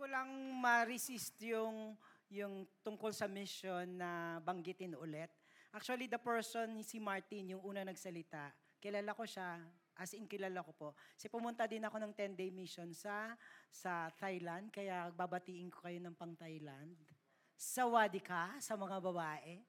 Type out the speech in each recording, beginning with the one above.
ko lang ma-resist yung, yung tungkol sa mission na banggitin ulit. Actually, the person, si Martin, yung una nagsalita, kilala ko siya, as in kilala ko po. Kasi pumunta din ako ng 10-day mission sa, sa Thailand, kaya babatiin ko kayo ng pang Thailand. Sawadika sa mga babae.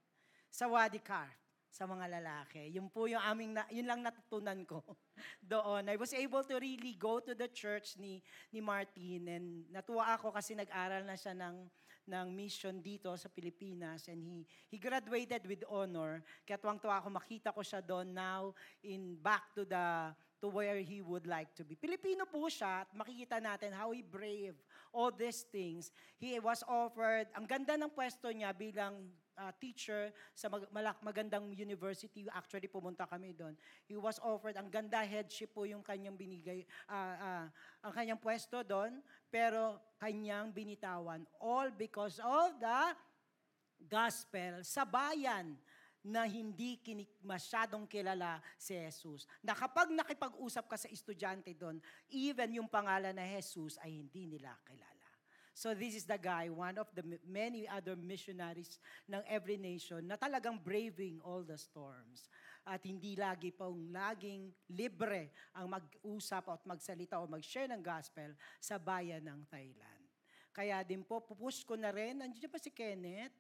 Sawadika sa mga lalaki. Yun po yung aming, na, yun lang natutunan ko doon. I was able to really go to the church ni, ni Martin and natuwa ako kasi nag-aral na siya ng, ng mission dito sa Pilipinas and he, he graduated with honor. Kaya tuwang-tuwa ako makita ko siya doon now in back to the to where he would like to be. Pilipino po siya at makikita natin how he brave all these things. He was offered, ang ganda ng pwesto niya bilang uh, teacher sa mag- malak- magandang university. Actually, pumunta kami doon. He was offered, ang ganda headship po yung kanyang binigay, uh, uh, ang kanyang pwesto doon, pero kanyang binitawan. All because of the gospel sa bayan na hindi kinik masyadong kilala si Jesus. Na kapag nakipag-usap ka sa estudyante doon, even yung pangalan na Jesus ay hindi nila kilala. So this is the guy, one of the many other missionaries ng every nation na talagang braving all the storms. At hindi lagi pong laging libre ang mag-usap at magsalita o mag-share ng gospel sa bayan ng Thailand. Kaya din po, pupush ko na rin, nandiyan pa si Kenneth.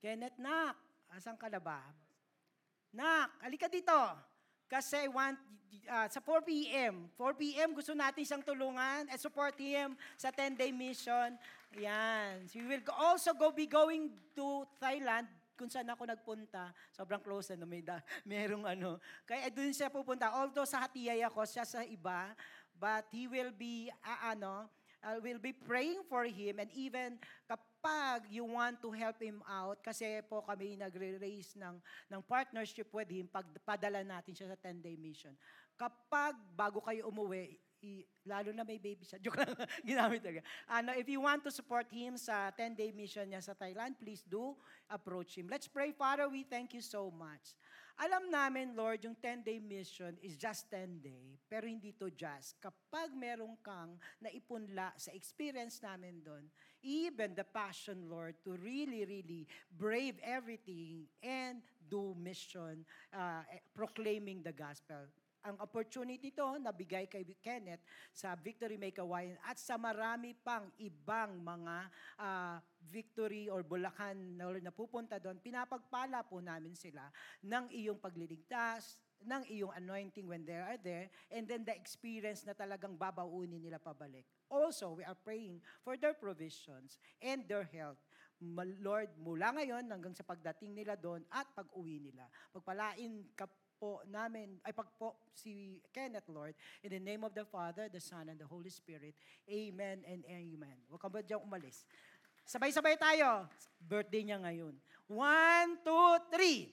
Kenneth, nak, asan ka na ba? Nak, alika dito. Kasi want, uh, sa 4 p.m., 4 p.m. gusto natin siyang tulungan and support him sa 10-day mission. Yan. So we will also go be going to Thailand kung saan ako nagpunta. Sobrang close na may da, merong ano. Kaya doon siya pupunta. Although sa Hatiyay ako, siya sa iba. But he will be, uh, ano, uh, will be praying for him and even kapag you want to help him out, kasi po kami nagre-raise ng, ng partnership with him, pagpadala natin siya sa 10-day mission. Kapag bago kayo umuwi, i, lalo na may baby siya. Joke lang, ginamit talaga. Ano, if you want to support him sa 10-day mission niya sa Thailand, please do approach him. Let's pray, Father, we thank you so much. Alam namin, Lord, yung 10-day mission is just 10 day, pero hindi to just. Kapag meron kang naipunla sa experience namin doon, even the passion, Lord, to really, really brave everything and do mission, uh, proclaiming the gospel ang opportunity to nabigay kay Kenneth sa Victory Make Hawaiian at sa marami pang ibang mga uh, victory or Bulacan na napupunta doon, pinapagpala po namin sila ng iyong pagliligtas, ng iyong anointing when they are there, and then the experience na talagang babaunin nila pabalik. Also, we are praying for their provisions and their health. Lord, mula ngayon hanggang sa pagdating nila doon at pag-uwi nila. Pagpalain ka po namin, ay pag po si Kenneth, Lord, in the name of the Father, the Son, and the Holy Spirit. Amen and amen. Huwag ka ba umalis? Sabay-sabay tayo. Birthday niya ngayon. One, two, three.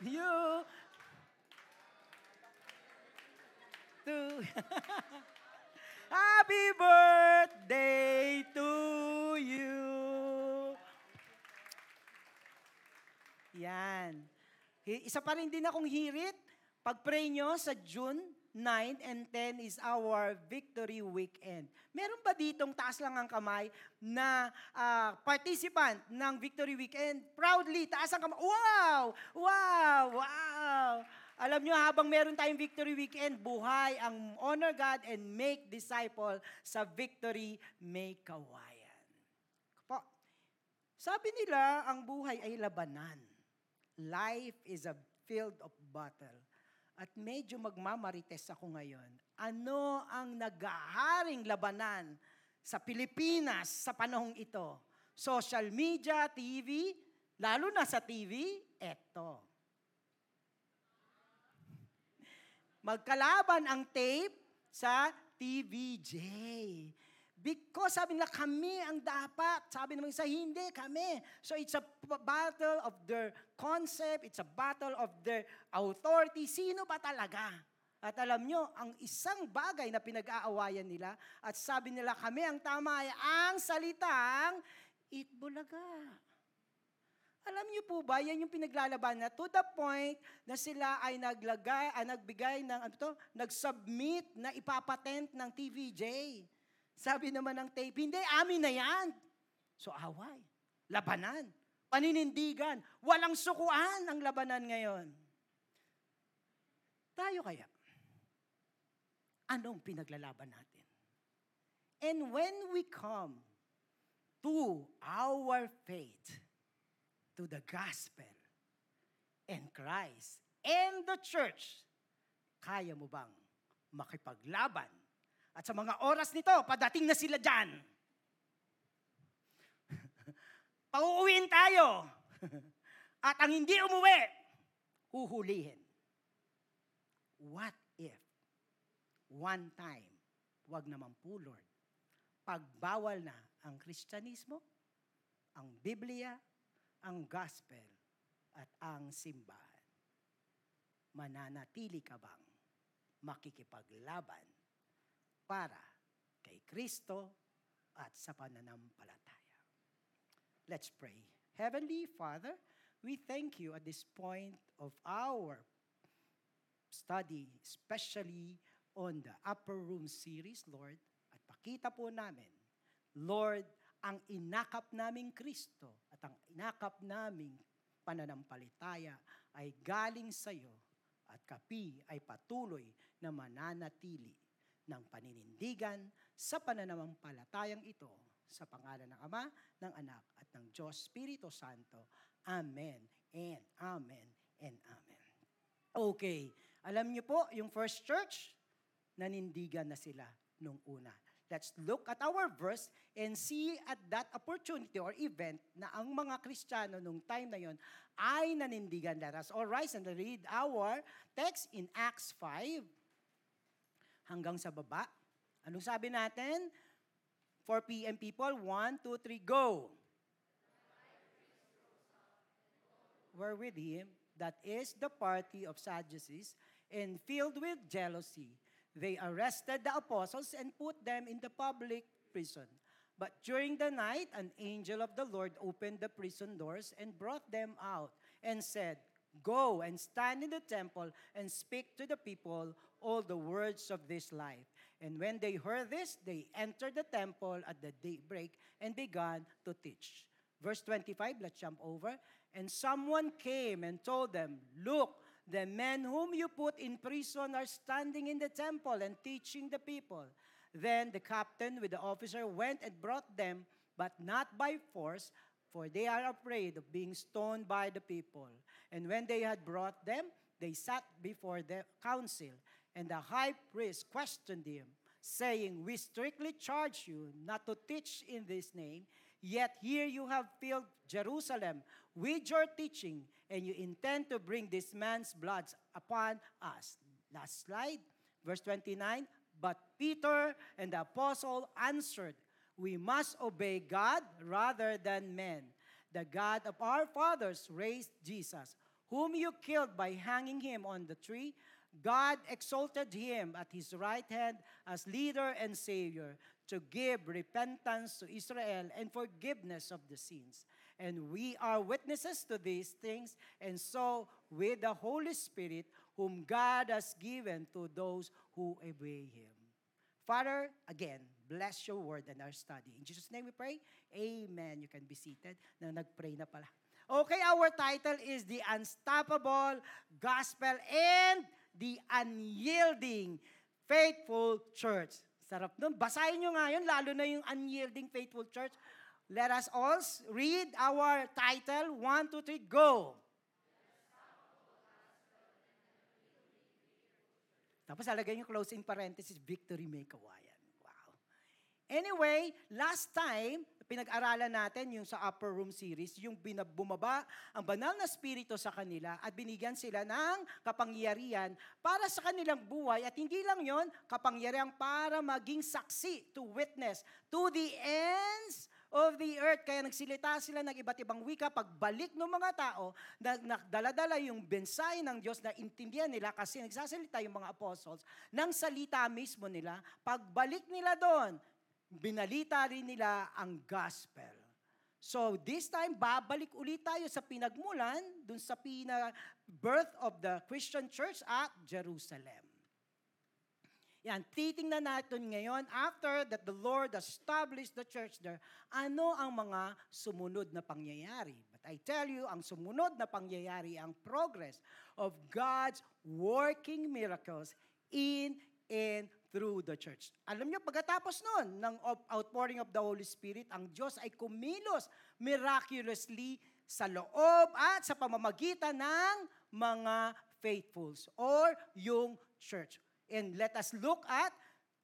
You. Two. Happy birthday to you. Yan. Isa pa rin din akong hirit. Pag-pray nyo sa June 9 and 10 is our victory weekend. Meron ba ditong taas lang ang kamay na uh, participant ng victory weekend? Proudly, taas ang kamay. Wow! Wow! Wow! Alam nyo, habang meron tayong victory weekend, buhay ang honor God and make disciple sa victory make kawayan. Po, sabi nila, ang buhay ay labanan. Life is a field of battle. At medyo magmamarites ako ngayon. Ano ang naghaharing labanan sa Pilipinas sa panahong ito? Social media, TV, lalo na sa TV, eto. Magkalaban ang tape sa TVJ. Because sabi nila, kami ang dapat. Sabi naman isa, hindi, kami. So it's a battle of their concept, it's a battle of their authority. Sino ba talaga? At alam nyo, ang isang bagay na pinag-aawayan nila, at sabi nila, kami ang tama ay ang salitang Itbulaga. Alam niyo po ba, yan yung pinaglalaban na to the point na sila ay naglagay, ay nagbigay ng, ano to, nag-submit na ipapatent ng TVJ. Sabi naman ng tape, hindi, amin na yan. So away, labanan, paninindigan, walang sukuan ang labanan ngayon. Tayo kaya, anong pinaglalaban natin? And when we come to our faith, to the gospel, and Christ, and the church, kaya mo bang makipaglaban? At sa mga oras nito, padating na sila dyan. Pauuwiin tayo. At ang hindi umuwi, huhulihin. What if one time, wag naman po Lord, pagbawal na ang Kristyanismo, ang Biblia, ang Gospel, at ang simbahan. Mananatili ka bang makikipaglaban para kay Kristo at sa pananampalataya? Let's pray. Heavenly Father, we thank you at this point of our study, especially on the Upper Room series, Lord, at pakita po namin, Lord, ang inakap naming Kristo at ang inakap naming pananampalataya ay galing sa iyo at kapi ay patuloy na mananatili ng paninindigan sa pananampalatayang ito sa pangalan ng Ama, ng Anak at ng Diyos Espiritu Santo. Amen and Amen and Amen. Okay, alam niyo po, yung first church, nanindigan na sila nung una. Let's look at our verse and see at that opportunity or event na ang mga Kristiyano nung time na yon ay nanindigan. Let us all rise and read our text in Acts 5 hanggang sa baba. Anong sabi natin? 4 p.m. people, 1, 2, 3, go! Were with him, that is the party of Sadducees, and filled with jealousy They arrested the apostles and put them in the public prison. But during the night, an angel of the Lord opened the prison doors and brought them out and said, Go and stand in the temple and speak to the people all the words of this life. And when they heard this, they entered the temple at the daybreak and began to teach. Verse 25, let's jump over. And someone came and told them, Look, The men whom you put in prison are standing in the temple and teaching the people. Then the captain with the officer went and brought them, but not by force, for they are afraid of being stoned by the people. And when they had brought them, they sat before the council. And the high priest questioned him, saying, We strictly charge you not to teach in this name, yet here you have filled Jerusalem with your teaching and you intend to bring this man's blood upon us. Last slide, verse 29. But Peter and the apostle answered, We must obey God rather than men. The God of our fathers raised Jesus, whom you killed by hanging him on the tree. God exalted him at his right hand as leader and savior to give repentance to Israel and forgiveness of the sins and we are witnesses to these things, and so with the Holy Spirit, whom God has given to those who obey Him. Father, again, bless your word and our study. In Jesus' name we pray. Amen. You can be seated. Na nagpray na pala. Okay, our title is The Unstoppable Gospel and the Unyielding Faithful Church. Sarap nun. Basahin nyo nga yun, lalo na yung Unyielding Faithful Church. Let us all read our title. One, two, three, go. Tapos alagay yung closing parenthesis, victory may kawayan. Anyway, last time, pinag-aralan natin yung sa Upper Room series, yung bumaba ang banal na spirito sa kanila at binigyan sila ng kapangyarihan para sa kanilang buhay. At hindi lang yon kapangyarihan para maging saksi to witness to the ends of the earth. Kaya nagsilita sila ng iba't ibang wika. Pagbalik ng mga tao, na, dala yung bensahe ng Diyos na intindihan nila kasi nagsasalita yung mga apostles ng salita mismo nila. Pagbalik nila doon, binalita rin nila ang gospel. So this time, babalik ulit tayo sa pinagmulan, dun sa pina birth of the Christian church at Jerusalem. Yan, titingnan natin ngayon, after that the Lord established the church there, ano ang mga sumunod na pangyayari. But I tell you, ang sumunod na pangyayari, ang progress of God's working miracles in and through the church. Alam niyo, pagkatapos noon ng outpouring of the Holy Spirit, ang Diyos ay kumilos miraculously sa loob at sa pamamagitan ng mga faithfuls or yung church. And let us look at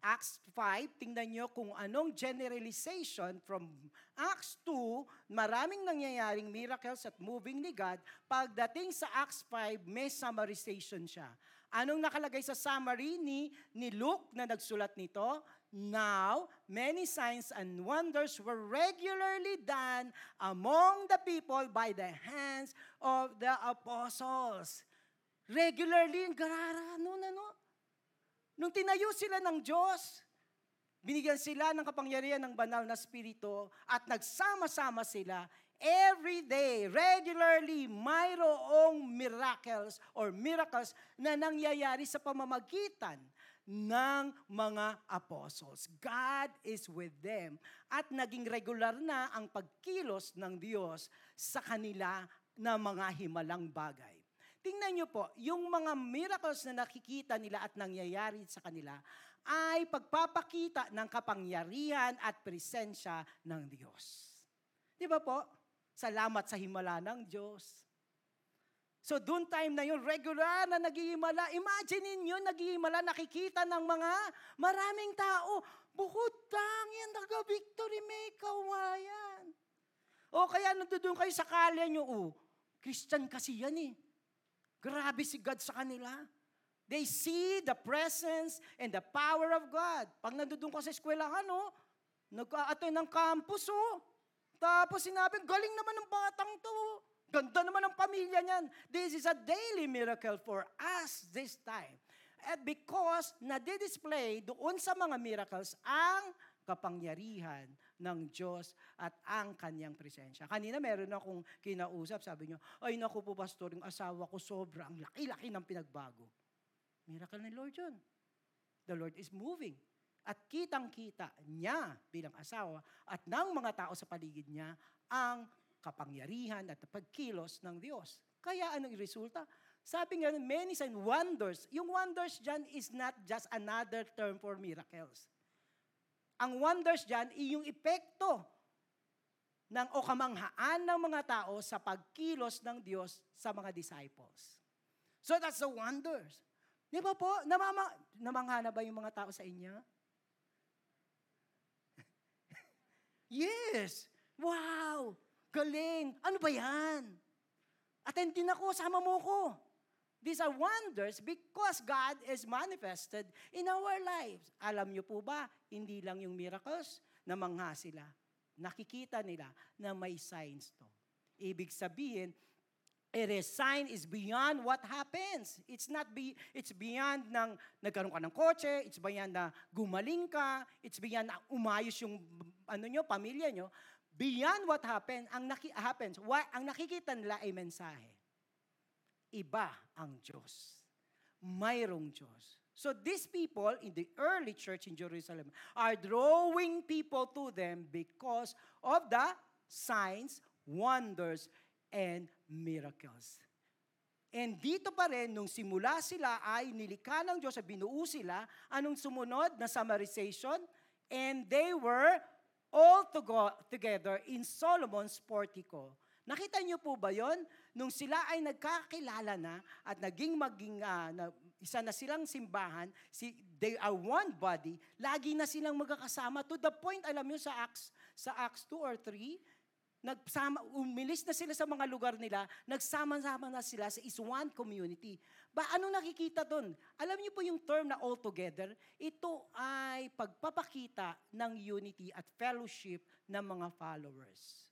Acts 5, tingnan nyo kung anong generalization from Acts 2, maraming nangyayaring miracles at moving ni God. Pagdating sa Acts 5, may summarization siya. Anong nakalagay sa summary ni, ni Luke na nagsulat nito? Now, many signs and wonders were regularly done among the people by the hands of the apostles. Regularly, garara, ano, ano, Nung tinayo sila ng Diyos, binigyan sila ng kapangyarihan ng banal na spirito at nagsama-sama sila every day, regularly, mayroong miracles or miracles na nangyayari sa pamamagitan ng mga apostles. God is with them. At naging regular na ang pagkilos ng Diyos sa kanila na mga himalang bagay. Tingnan niyo po, yung mga miracles na nakikita nila at nangyayari sa kanila ay pagpapakita ng kapangyarihan at presensya ng Diyos. Di ba po? Salamat sa himala ng Diyos. So doon time na yun, regular na nagihimala. Imagine ninyo, nagihimala, nakikita ng mga maraming tao. Bukod tang yan, taga-victory may kawayan. O kaya nandoon kayo sa kalya nyo, oh, Christian kasi yan eh. Grabe si God sa kanila. They see the presence and the power of God. Pag nandoon ka sa eskwelahan, no, nag-attend ng campus, oh. Tapos sinabi, galing naman ng batang to. Ganda naman ng pamilya niyan. This is a daily miracle for us this time. At because na-display doon sa mga miracles ang kapangyarihan ng Diyos at ang kanyang presensya. Kanina meron akong kinausap, sabi niyo, ay naku po pastor, yung asawa ko sobrang laki-laki ng pinagbago. Miracle ni Lord yun. The Lord is moving. At kitang-kita niya bilang asawa at ng mga tao sa paligid niya ang kapangyarihan at pagkilos ng Diyos. Kaya anong resulta? Sabi nga, many signs, wonders. Yung wonders dyan is not just another term for miracles. Ang wonders dyan, yung epekto ng o kamanghaan ng mga tao sa pagkilos ng Diyos sa mga disciples. So that's the wonders. Di ba po? Namama, namangha na ba yung mga tao sa inyo? yes! Wow! Galing! Ano ba yan? Attend din ako, sama mo ko. These are wonders because God is manifested in our lives. Alam niyo po ba, hindi lang yung miracles, na mangha sila. Nakikita nila na may signs to. Ibig sabihin, is sign is beyond what happens. It's not be it's beyond ng nagkaroon ka ng kotse, it's beyond na gumaling ka, it's beyond na umayos yung ano nyo, pamilya nyo. Beyond what happen, ang naki, happens, what, ang nakikita nila ay mensahe iba ang Diyos. Mayroong Diyos. So these people in the early church in Jerusalem are drawing people to them because of the signs, wonders, and miracles. And dito pa rin, nung simula sila ay nilikha ng Diyos, binuo sila, anong sumunod na summarization? And they were all to go together in Solomon's portico. Nakita niyo po ba yon? Nung sila ay nagkakilala na at naging maging uh, na, isa na silang simbahan, si, they are one body, lagi na silang magkakasama to the point, alam niyo sa Acts, sa Acts 2 or 3, nagsama, umilis na sila sa mga lugar nila, nagsama-sama na sila sa is one community. Ba, anong nakikita doon? Alam niyo po yung term na all together, ito ay pagpapakita ng unity at fellowship ng mga followers.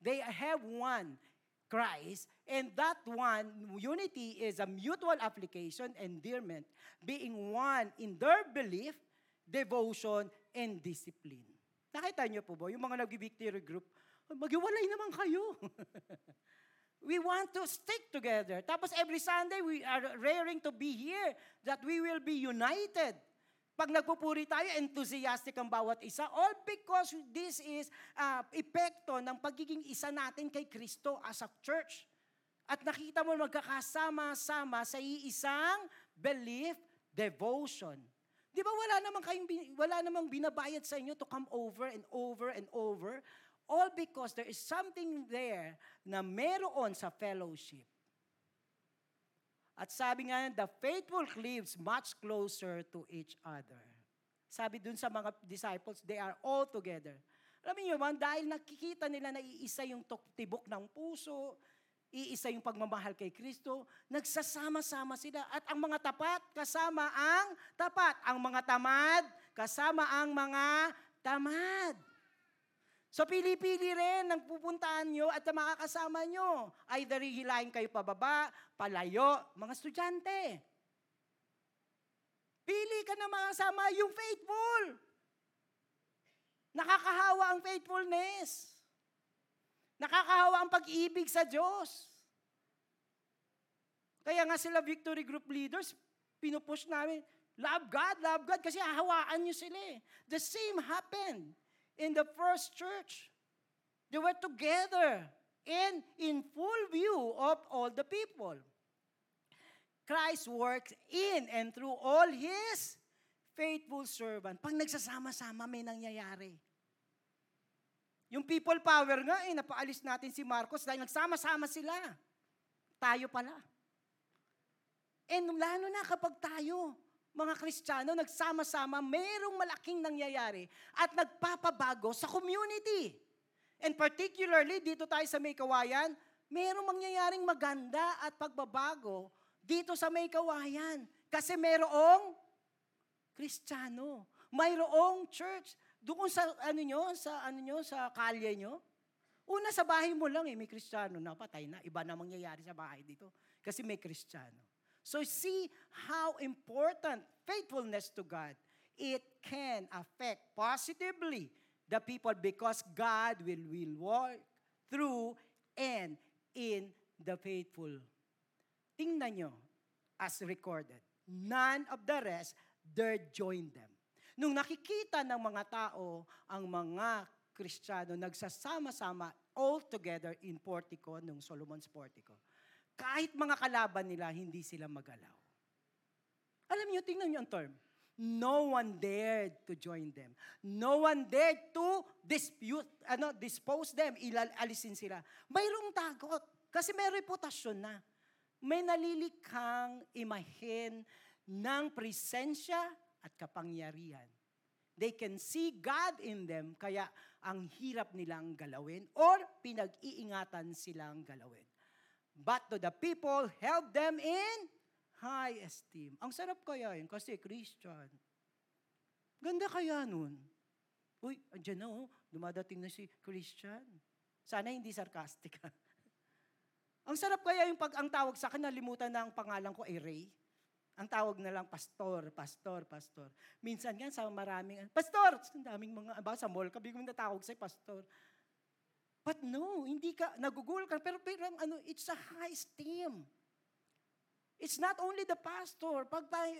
They have one Christ, and that one unity is a mutual application, endearment, being one in their belief, devotion, and discipline. Nakita niyo po ba, yung mga nag-victory group, Maghiwalay naman kayo. we want to stick together. Tapos every Sunday, we are raring to be here that we will be united. Pag nagpupuri tayo, enthusiastic ang bawat isa. All because this is uh, epekto ng pagiging isa natin kay Kristo as a church. At nakita mo magkakasama-sama sa iisang belief, devotion. Di ba wala namang kayong wala namang binabayad sa inyo to come over and over and over all because there is something there na meron sa fellowship. At sabi nga, the faithful cleaves much closer to each other. Sabi dun sa mga disciples, they are all together. Alam niyo man, dahil nakikita nila na iisa yung tibok ng puso, iisa yung pagmamahal kay Kristo, nagsasama-sama sila. At ang mga tapat, kasama ang tapat. Ang mga tamad, kasama ang mga tamad. So pili-pili rin ng pupuntahan nyo at makakasama nyo. Either hihilahin kayo pababa, palayo, mga estudyante. Pili ka na makasama yung faithful. Nakakahawa ang faithfulness. Nakakahawa ang pag-ibig sa Diyos. Kaya nga sila victory group leaders, pinupush namin, love God, love God, kasi hahawaan nyo sila eh. The same happened in the first church. They were together and in full view of all the people. Christ works in and through all His faithful servant. Pag nagsasama-sama, may nangyayari. Yung people power nga, eh, napaalis natin si Marcos dahil nagsama-sama sila. Tayo pala. And lalo na kapag tayo, mga Kristiyano, nagsama-sama, mayroong malaking nangyayari at nagpapabago sa community. And particularly, dito tayo sa may kawayan, mayroong mangyayaring maganda at pagbabago dito sa may kawayan. Kasi mayroong Kristiyano. Mayroong church. Doon sa ano nyo, sa ano nyo, sa kalye nyo. Una sa bahay mo lang eh, may Kristiyano na, patay na. Iba na mangyayari sa bahay dito. Kasi may Kristiyano. So see how important faithfulness to God, it can affect positively the people because God will, will work through and in the faithful. Tingnan nyo, as recorded, none of the rest dare join them. Nung nakikita ng mga tao ang mga Kristiyano nagsasama-sama all together in portico, nung Solomon's portico, kahit mga kalaban nila, hindi sila magalaw. Alam niyo, tingnan niyo ang term. No one dared to join them. No one dared to dispute, ano, dispose them, ilalisin sila. Mayroong takot kasi may reputasyon na. May nalilikhang imahen ng presensya at kapangyarihan. They can see God in them, kaya ang hirap nilang galawin or pinag-iingatan silang galawin but to the people held them in high esteem. Ang sarap kaya yun kasi Christian. Ganda kaya nun. Uy, andyan na oh, dumadating na si Christian. Sana hindi sarcastic ha. ang sarap kaya yung pag ang tawag sa akin, nalimutan na ang pangalan ko ay Ray. Ang tawag na lang pastor, pastor, pastor. Minsan nga sa maraming, pastor, ang daming mga, ba sa mall, kabigong natawag sa'yo, pastor. But no, hindi ka, nagugul ka, pero, pero ano, it's a high esteem. It's not only the pastor. Pag tayo,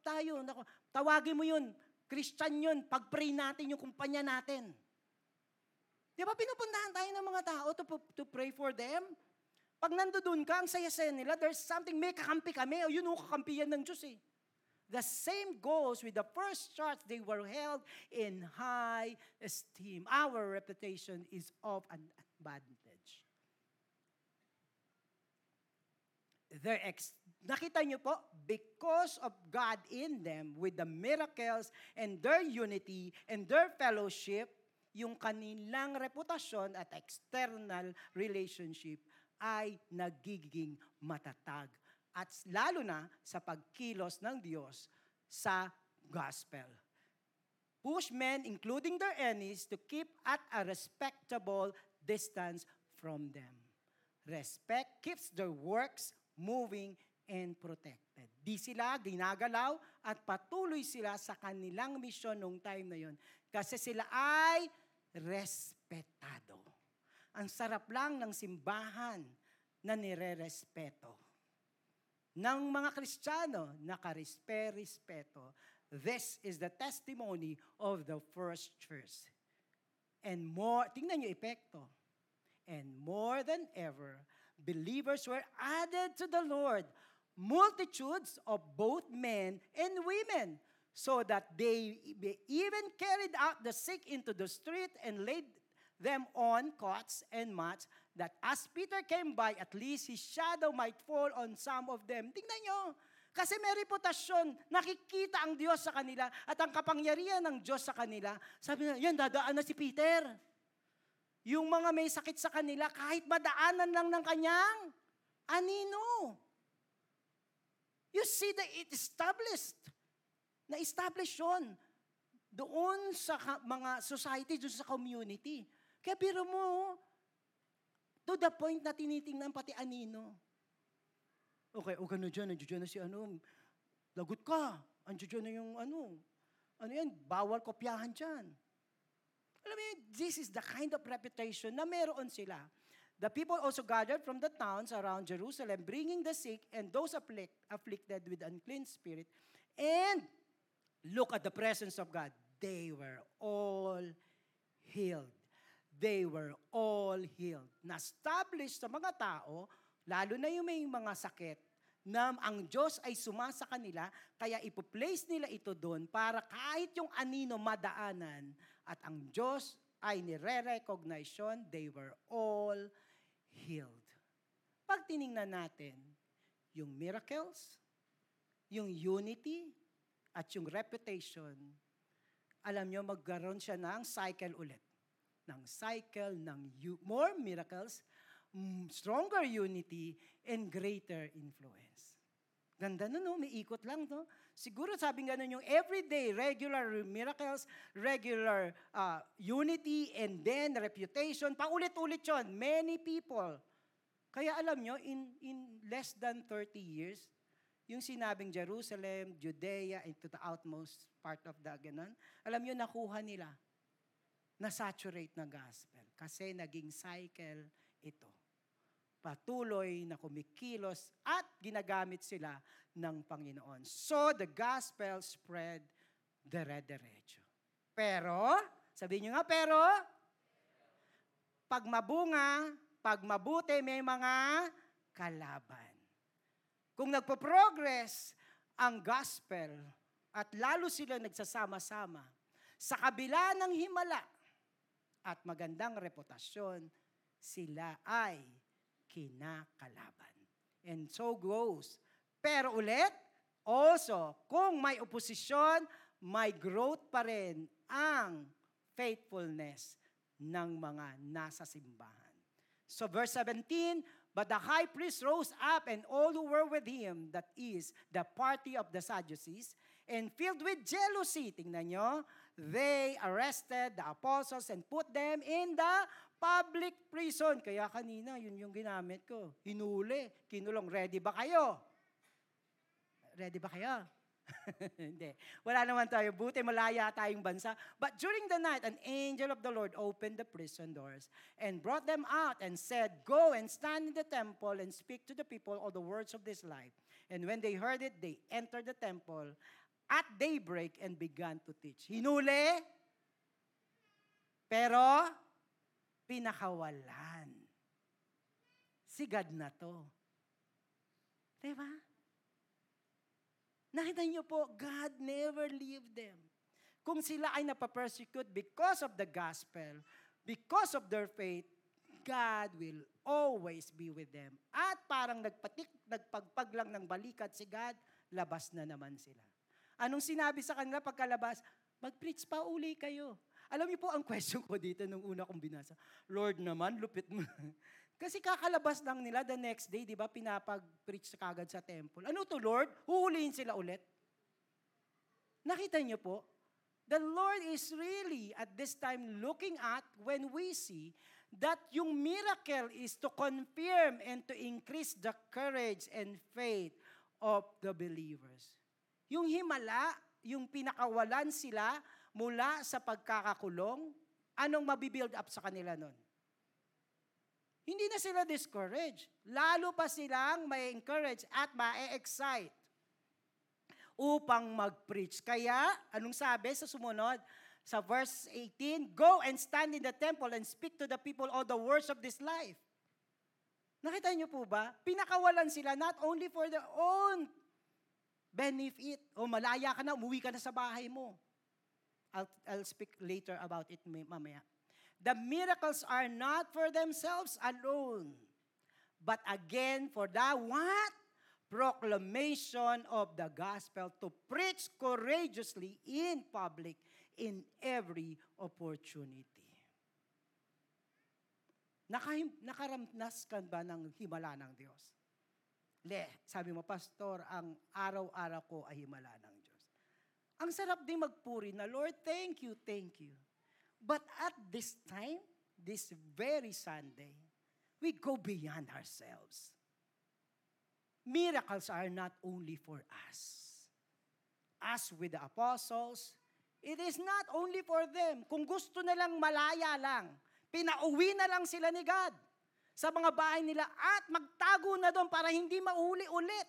tayo nako, tawagin mo yun, Christian yun, pag-pray natin yung kumpanya natin. Di ba pinupuntahan tayo ng mga tao to, to pray for them? Pag nandoon ka, ang saya-saya nila, there's something, may kakampi kami, o yun o kakampiyan ng Diyos eh. The same goes with the first church. They were held in high esteem. Our reputation is of an advantage. Their ex- Nakita niyo po, because of God in them, with the miracles and their unity and their fellowship, yung kanilang reputasyon at external relationship ay nagiging matatag at lalo na sa pagkilos ng Diyos sa gospel. Push men, including their enemies, to keep at a respectable distance from them. Respect keeps their works moving and protected. Di sila ginagalaw at patuloy sila sa kanilang misyon nung time na yon kasi sila ay respetado. ang sarap lang ng simbahan na nire-respeto. Ng mga Kristiyano, nakarespe-respeto. This is the testimony of the first church. And more, tingnan niyo epekto. And more than ever, believers were added to the Lord, multitudes of both men and women, so that they even carried out the sick into the street and laid them on cots and mats, that as Peter came by, at least his shadow might fall on some of them. Tingnan nyo, kasi may reputasyon, nakikita ang Diyos sa kanila at ang kapangyarihan ng Diyos sa kanila. Sabi na, yan, dadaan na si Peter. Yung mga may sakit sa kanila, kahit madaanan lang ng kanyang anino. You see that it established. Na-establish yun doon sa mga society, doon sa community. Kaya biro mo, to the point na tinitingnan pati anino. Okay, o gano'n dyan, nandiyo na si ano, lagot ka, andiyo na yung ano, ano yan, bawal kopyahan dyan. Alam mo this is the kind of reputation na meron sila. The people also gathered from the towns around Jerusalem, bringing the sick and those afflict, afflicted with unclean spirit, and look at the presence of God. They were all healed. They were all healed. Na-establish sa mga tao, lalo na yung may mga sakit, na ang Diyos ay sumasa kanila, kaya ipo-place nila ito doon para kahit yung anino madaanan at ang Diyos ay nire-recognize yun, they were all healed. Pag tiningnan natin, yung miracles, yung unity, at yung reputation, alam nyo, magkaroon siya ng cycle ulit. Ng cycle ng more miracles, stronger unity, and greater influence. Ganda nun, no? may ikot lang. No? Siguro sabi nga nun yung everyday, regular miracles, regular uh, unity, and then reputation. Paulit-ulit yon Many people. Kaya alam nyo, in, in less than 30 years, yung sinabing Jerusalem, Judea, into the outmost part of the ganon, alam nyo, nakuha nila. Na-saturate na gospel. Kasi naging cycle ito patuloy na kumikilos at ginagamit sila ng Panginoon. So the gospel spread dire-diretso. Pero, sabihin nyo nga, pero, pag mabunga, pag mabuti, may mga kalaban. Kung nagpo-progress ang gospel at lalo sila nagsasama-sama sa kabila ng himala at magandang reputasyon, sila ay kinakalaban. And so goes. Pero ulit, also, kung may oposisyon, may growth pa rin ang faithfulness ng mga nasa simbahan. So verse 17, But the high priest rose up and all who were with him, that is, the party of the Sadducees, and filled with jealousy, tingnan nyo, they arrested the apostles and put them in the public prison. Kaya kanina, yun yung ginamit ko. Hinuli, kinulong. Ready ba kayo? Ready ba kayo? Hindi. Wala naman tayo. Buti malaya tayong bansa. But during the night, an angel of the Lord opened the prison doors and brought them out and said, Go and stand in the temple and speak to the people all the words of this life. And when they heard it, they entered the temple at daybreak and began to teach. Hinuli, pero pinakawalan. Si God na to. Diba? Nakita niyo po, God never leave them. Kung sila ay napapersecute because of the gospel, because of their faith, God will always be with them. At parang nagpatik, nagpagpag lang ng balikat si God, labas na naman sila. Anong sinabi sa kanila pagkalabas? Mag-preach pa uli kayo. Alam niyo po ang question ko dito nung una kong binasa. Lord naman, lupit mo. Kasi kakalabas lang nila the next day, di ba, pinapag-preach kagad sa temple. Ano to, Lord? Huhulihin sila ulit. Nakita niyo po, the Lord is really at this time looking at when we see that yung miracle is to confirm and to increase the courage and faith of the believers. Yung himala, yung pinakawalan sila mula sa pagkakakulong, anong mabibuild up sa kanila nun? hindi na sila discouraged. Lalo pa silang may encourage at ma-excite upang mag-preach. Kaya, anong sabi sa sumunod? Sa verse 18, Go and stand in the temple and speak to the people all the words of this life. Nakita niyo po ba? Pinakawalan sila not only for their own benefit. O malaya ka na, umuwi ka na sa bahay mo. I'll, I'll speak later about it mamaya. The miracles are not for themselves alone, but again for the what? Proclamation of the gospel to preach courageously in public in every opportunity. Nakahim, nakaramnas ka ba ng himala ng Diyos? Le, sabi mo, Pastor, ang araw-araw ko ay himala ng Diyos. Ang sarap din magpuri na, Lord, thank you, thank you. But at this time, this very Sunday, we go beyond ourselves. Miracles are not only for us. As with the apostles, it is not only for them. Kung gusto na lang malaya lang, pinauwi na lang sila ni God sa mga bahay nila at magtago na doon para hindi mauli ulit.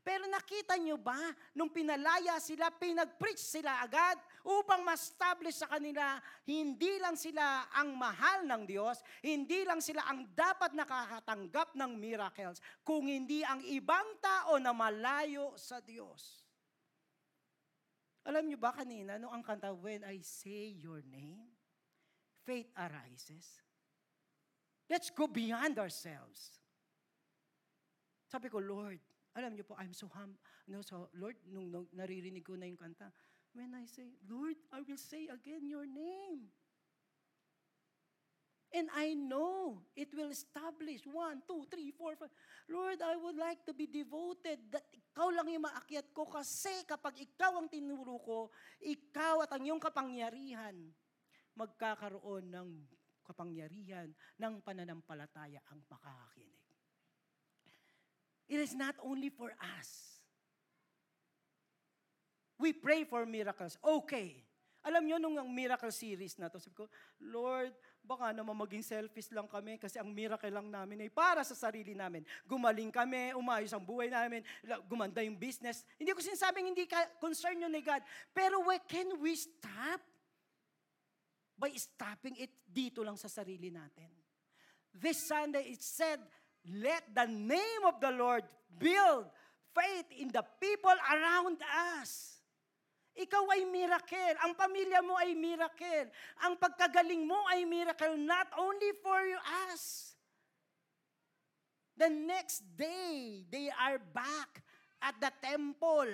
Pero nakita nyo ba, nung pinalaya sila, pinag-preach sila agad upang ma-establish sa kanila, hindi lang sila ang mahal ng Diyos, hindi lang sila ang dapat nakakatanggap ng miracles, kung hindi ang ibang tao na malayo sa Diyos. Alam nyo ba kanina, nung ang kanta, When I Say Your Name, faith arises. Let's go beyond ourselves. Sabi ko, Lord, alam niyo po, I'm so hum, no, so Lord, nung, nung naririnig ko na yung kanta, when I say, Lord, I will say again your name. And I know it will establish one, two, three, four, five. Lord, I would like to be devoted that ikaw lang yung maakyat ko kasi kapag ikaw ang tinuro ko, ikaw at ang iyong kapangyarihan, magkakaroon ng kapangyarihan ng pananampalataya ang makakakinig. It is not only for us. We pray for miracles. Okay. Alam nyo, nung ang miracle series na to, sabi ko, Lord, baka naman maging selfish lang kami kasi ang miracle lang namin ay para sa sarili namin. Gumaling kami, umayos ang buhay namin, gumanda yung business. Hindi ko sinasabing hindi ka concern yun ni God. Pero where can we stop? By stopping it dito lang sa sarili natin. This Sunday, it said, let the name of the Lord build faith in the people around us. Ikaw ay miracle. Ang pamilya mo ay miracle. Ang pagkagaling mo ay miracle not only for us. The next day, they are back at the temple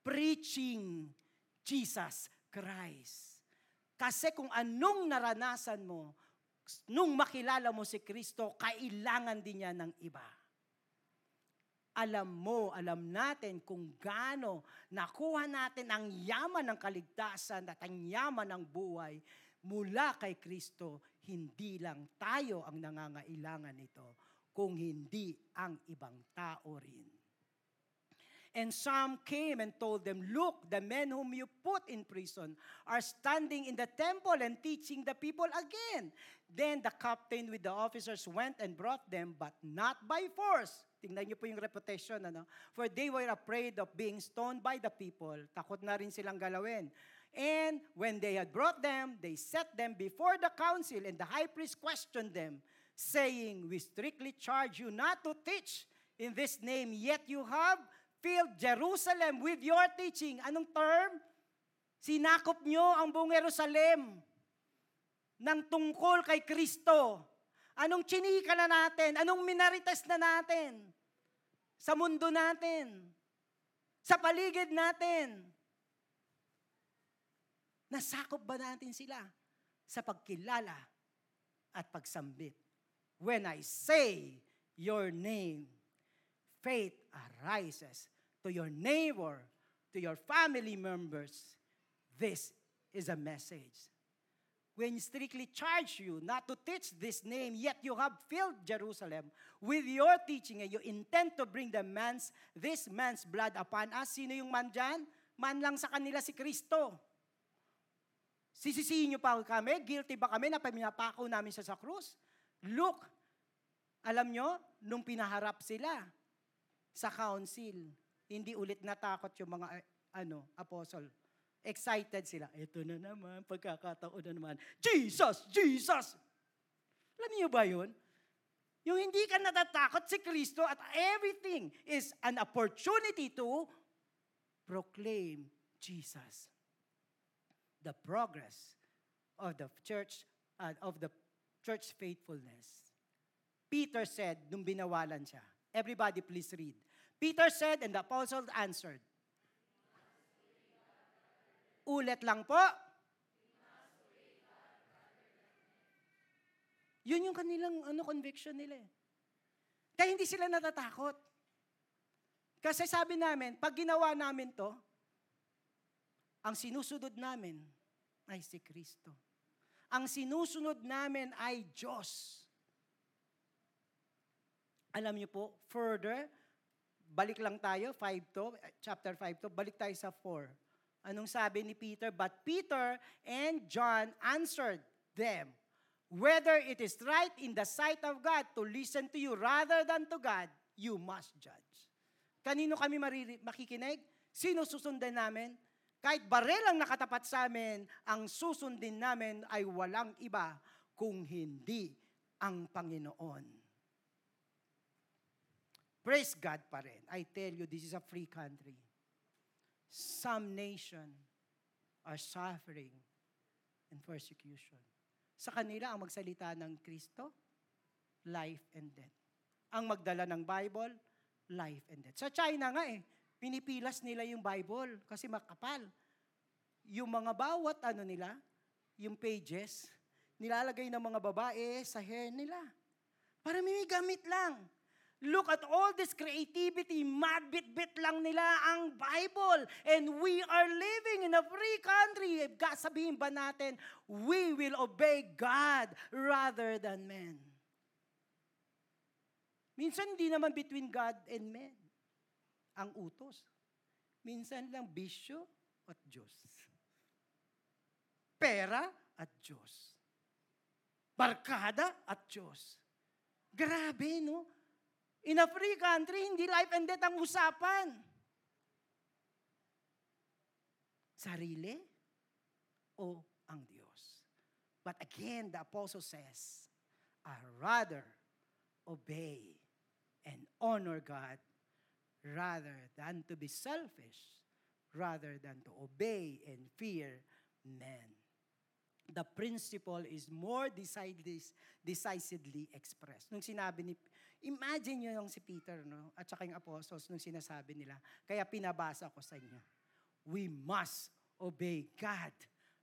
preaching Jesus Christ. Kasi kung anong naranasan mo, nung makilala mo si Kristo, kailangan din niya ng iba. Alam mo, alam natin kung gaano nakuha natin ang yaman ng kaligtasan at ang yaman ng buhay mula kay Kristo, hindi lang tayo ang nangangailangan nito, kung hindi ang ibang tao rin. And some came and told them, Look, the men whom you put in prison are standing in the temple and teaching the people again. Then the captain with the officers went and brought them, but not by force. Tingnan niyo po yung reputation, ano? For they were afraid of being stoned by the people. Takot na rin silang galawin. And when they had brought them, they set them before the council, and the high priest questioned them, saying, We strictly charge you not to teach in this name, yet you have filled Jerusalem with your teaching. Anong term? Sinakop nyo ang buong Jerusalem ng tungkol kay Kristo. Anong chinika na natin? Anong minarites na natin? Sa mundo natin. Sa paligid natin. Nasakop ba natin sila sa pagkilala at pagsambit? When I say your name, faith arises to your neighbor, to your family members, this is a message. When strictly charge you not to teach this name, yet you have filled Jerusalem with your teaching and you intend to bring the man's, this man's blood upon us. Sino yung man dyan? Man lang sa kanila si Kristo. Sisisihin niyo pa kami? Guilty ba kami na pinapakaw namin siya sa krus? Look, Alam nyo, nung pinaharap sila sa council, hindi ulit natakot yung mga eh, ano, apostle. Excited sila. Ito na naman, pagkakataon na naman. Jesus! Jesus! Alam niyo ba yun? Yung hindi ka natatakot si Kristo at everything is an opportunity to proclaim Jesus. The progress of the church, uh, of the church faithfulness. Peter said, nung binawalan siya, everybody please read. Peter said, and the apostles answered, Ulit lang po. Yun yung kanilang ano, conviction nila eh. Kaya hindi sila natatakot. Kasi sabi namin, pag ginawa namin to, ang sinusunod namin ay si Kristo. Ang sinusunod namin ay Diyos. Alam niyo po, further, balik lang tayo, 5 to, chapter 5 to, balik tayo sa 4. Anong sabi ni Peter? But Peter and John answered them, Whether it is right in the sight of God to listen to you rather than to God, you must judge. Kanino kami mariri- makikinig? Sino susundan namin? Kahit barel ang nakatapat sa amin, ang susundin namin ay walang iba kung hindi ang Panginoon. Praise God pa rin. I tell you, this is a free country. Some nation are suffering in persecution. Sa kanila, ang magsalita ng Kristo, life and death. Ang magdala ng Bible, life and death. Sa China nga eh, pinipilas nila yung Bible kasi makapal. Yung mga bawat ano nila, yung pages, nilalagay ng mga babae sa hair nila. Para may gamit lang. Look at all this creativity, mad bit-bit lang nila ang Bible. And we are living in a free country. Sabihin ba natin, we will obey God rather than men. Minsan hindi naman between God and men ang utos. Minsan lang bisyo at Diyos. Pera at Diyos. Barkada at Diyos. Grabe, no? In a free country, hindi life and death ang usapan. Sarili o ang Diyos. But again, the apostle says, I rather obey and honor God rather than to be selfish, rather than to obey and fear men. The principle is more decidedly, decisively expressed. Nung sinabi ni, imagine nyo yung si Peter, no? at saka yung apostles, nung sinasabi nila, kaya pinabasa ko sa inyo, we must obey God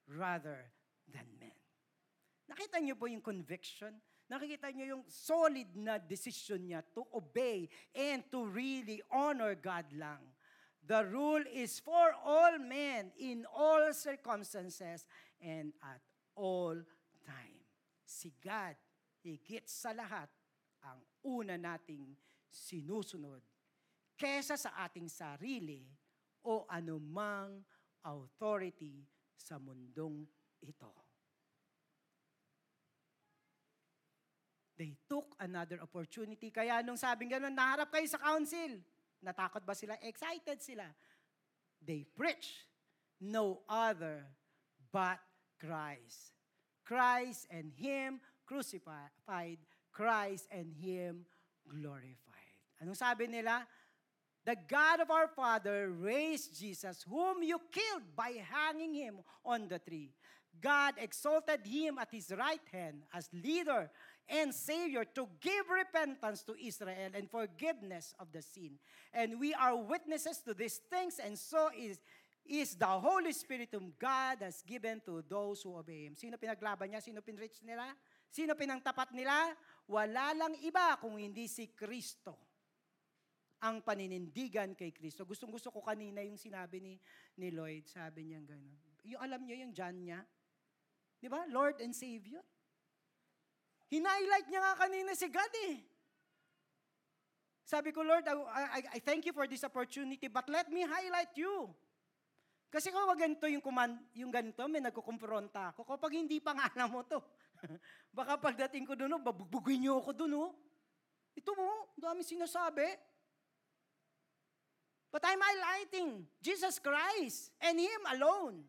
rather than men. Nakita niyo po yung conviction? Nakikita niyo yung solid na decision niya to obey and to really honor God lang. The rule is for all men in all circumstances and at all time. Si God, higit sa lahat, ang una nating sinusunod kesa sa ating sarili o anumang authority sa mundong ito. They took another opportunity. Kaya nung sabing gano'n, naharap kayo sa council. Natakot ba sila? Excited sila. They preach no other but Christ. Christ and Him crucified, Christ and Him glorified. Anong sabi nila? The God of our Father raised Jesus, whom you killed by hanging Him on the tree. God exalted Him at His right hand as leader and Savior to give repentance to Israel and forgiveness of the sin. And we are witnesses to these things, and so is is the Holy Spirit whom God has given to those who obey Him. Sino pinaglaban niya? Sino pinrich nila? Sino pinangtapat nila? Wala lang iba kung hindi si Kristo. Ang paninindigan kay Kristo. Gustong gusto ko kanina yung sinabi ni, ni Lloyd. Sabi niya gano'n. Yung alam niyo yung John niya? Di ba? Lord and Savior. Hinighlight niya nga kanina si God eh. Sabi ko, Lord, I, I, I thank you for this opportunity, but let me highlight you. Kasi kung ganito yung, command, yung ganito, may nagkukumpronta ako. Kapag hindi pa nga alam mo to, baka pagdating ko doon, babugbugin niyo ako doon. Oh. Ito mo, dami sinasabi. But I'm highlighting Jesus Christ and Him alone.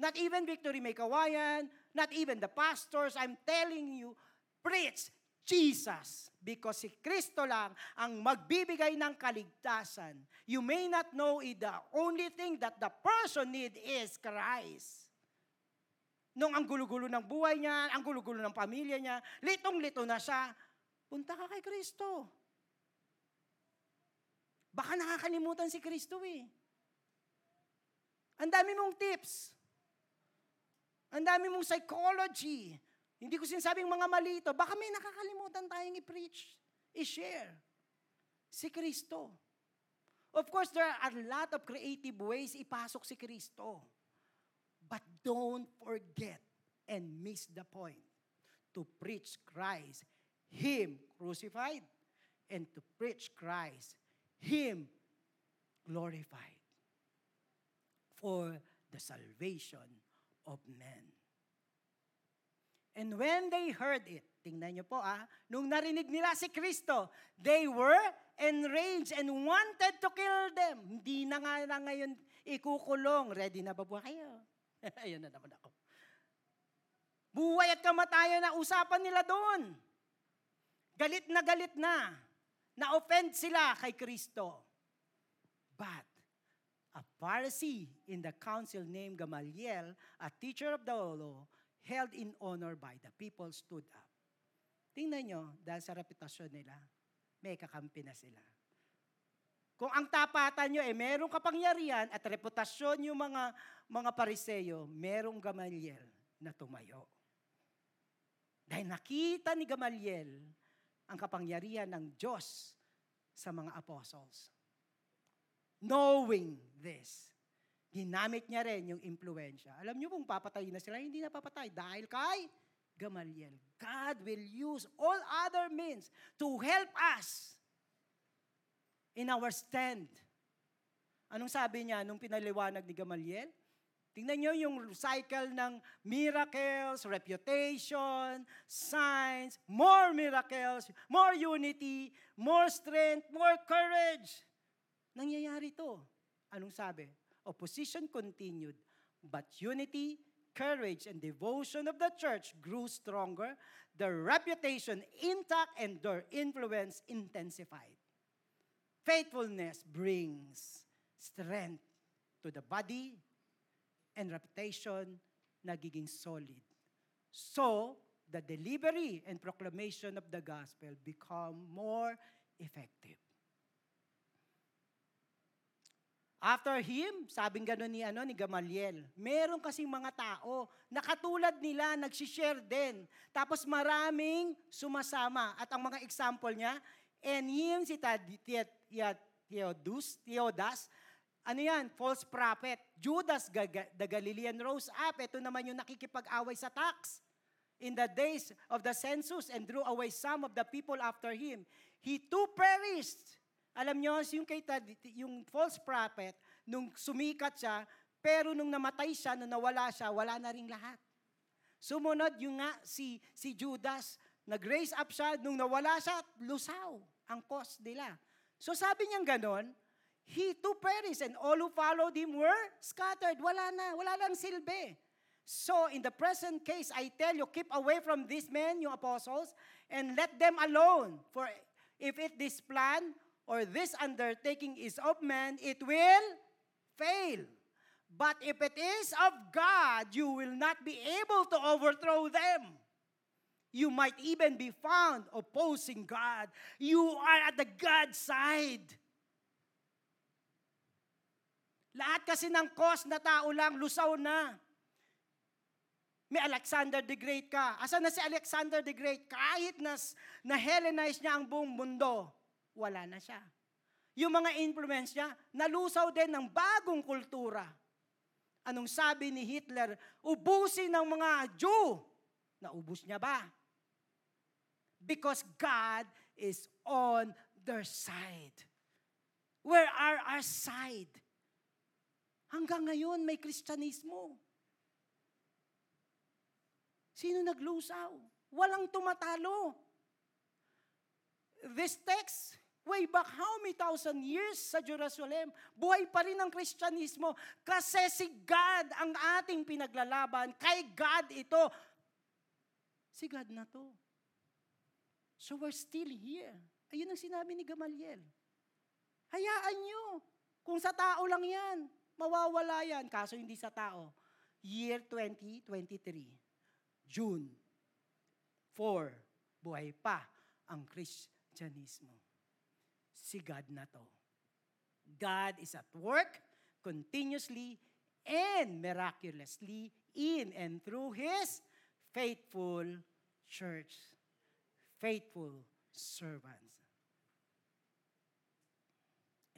Not even Victory May Kawayan, not even the pastors. I'm telling you, preach Jesus. Because si Kristo lang ang magbibigay ng kaligtasan. You may not know it, the only thing that the person need is Christ. Nung ang gulo-gulo ng buhay niya, ang gulo-gulo ng pamilya niya, litong-lito na siya, punta ka kay Kristo. Baka nakakalimutan si Kristo eh. Ang dami mong tips. Ang dami mong psychology. Hindi ko sinasabing mga mali ito. Baka may nakakalimutan tayong i-preach, i-share. Si Kristo. Of course, there are a lot of creative ways ipasok si Kristo. But don't forget and miss the point to preach Christ, Him crucified, and to preach Christ, Him glorified for the salvation of men. And when they heard it, tingnan niyo po ah, nung narinig nila si Kristo, they were enraged and wanted to kill them. Hindi na nga na ngayon ikukulong. Ready na ba po kayo? Ayun na naman ako. Buhay at kamatayan na usapan nila doon. Galit na galit na. Na-offend sila kay Kristo. But a Pharisee in the council named Gamaliel, a teacher of the law, held in honor by the people stood up. Tingnan nyo, dahil sa reputasyon nila, may kakampi na sila. Kung ang tapatan nyo, eh, merong kapangyarihan at reputasyon yung mga, mga pariseyo, merong Gamaliel na tumayo. Dahil nakita ni Gamaliel ang kapangyarihan ng Diyos sa mga apostles. Knowing this, ginamit niya rin yung impluensya. Alam niyo kung papatayin na sila, hindi na papatay dahil kay Gamaliel. God will use all other means to help us in our stand. Anong sabi niya nung pinaliwanag ni Gamaliel? Tingnan niyo yung cycle ng miracles, reputation, signs, more miracles, more unity, more strength, more courage. Nangyayari to. Anong sabi? Opposition continued, but unity, courage, and devotion of the church grew stronger, their reputation intact, and their influence intensified. Faithfulness brings strength to the body and reputation nagiging solid. So, the delivery and proclamation of the gospel become more effective. After him, sabing gano'n ni, ano, ni Gamaliel, meron kasing mga tao na katulad nila, nagsishare din. Tapos maraming sumasama. At ang mga example niya, and him si Theodus, Theodas, ano yan, false prophet. Judas, the Galilean rose up. Ito naman yung nakikipag-away sa tax. In the days of the census and drew away some of the people after him. He too perished alam nyo, yung, kay yung false prophet, nung sumikat siya, pero nung namatay siya, nung nawala siya, wala na rin lahat. Sumunod yung nga si, si Judas, nag-raise up siya, nung nawala siya, lusaw ang cost nila. So sabi niyang ganon, he too perished and all who followed him were scattered. Wala na, wala lang silbi. So in the present case, I tell you, keep away from these men, yung apostles, and let them alone. For if it this plan or this undertaking is of man, it will fail. But if it is of God, you will not be able to overthrow them. You might even be found opposing God. You are at the God side. Lahat kasi ng cause na tao lang, lusaw na. May Alexander the Great ka. Asa na si Alexander the Great? Kahit na, na Hellenize niya ang buong mundo, wala na siya. Yung mga influence niya, nalusaw din ng bagong kultura. Anong sabi ni Hitler? Ubusin ng mga Jew. Naubos niya ba? Because God is on their side. Where are our side? Hanggang ngayon may Kristyanismo. Sino naglusaw? Walang tumatalo. this text, way back how many thousand years sa Jerusalem, buhay pa rin ang Kristyanismo kasi si God ang ating pinaglalaban. Kay God ito. Si God na to. So we're still here. Ayun ang sinabi ni Gamaliel. Hayaan nyo. Kung sa tao lang yan, mawawala yan. Kaso hindi sa tao. Year 2023, June 4, buhay pa ang Kristyanismo. Si God na to. God is at work continuously and miraculously in and through His faithful church, faithful servants.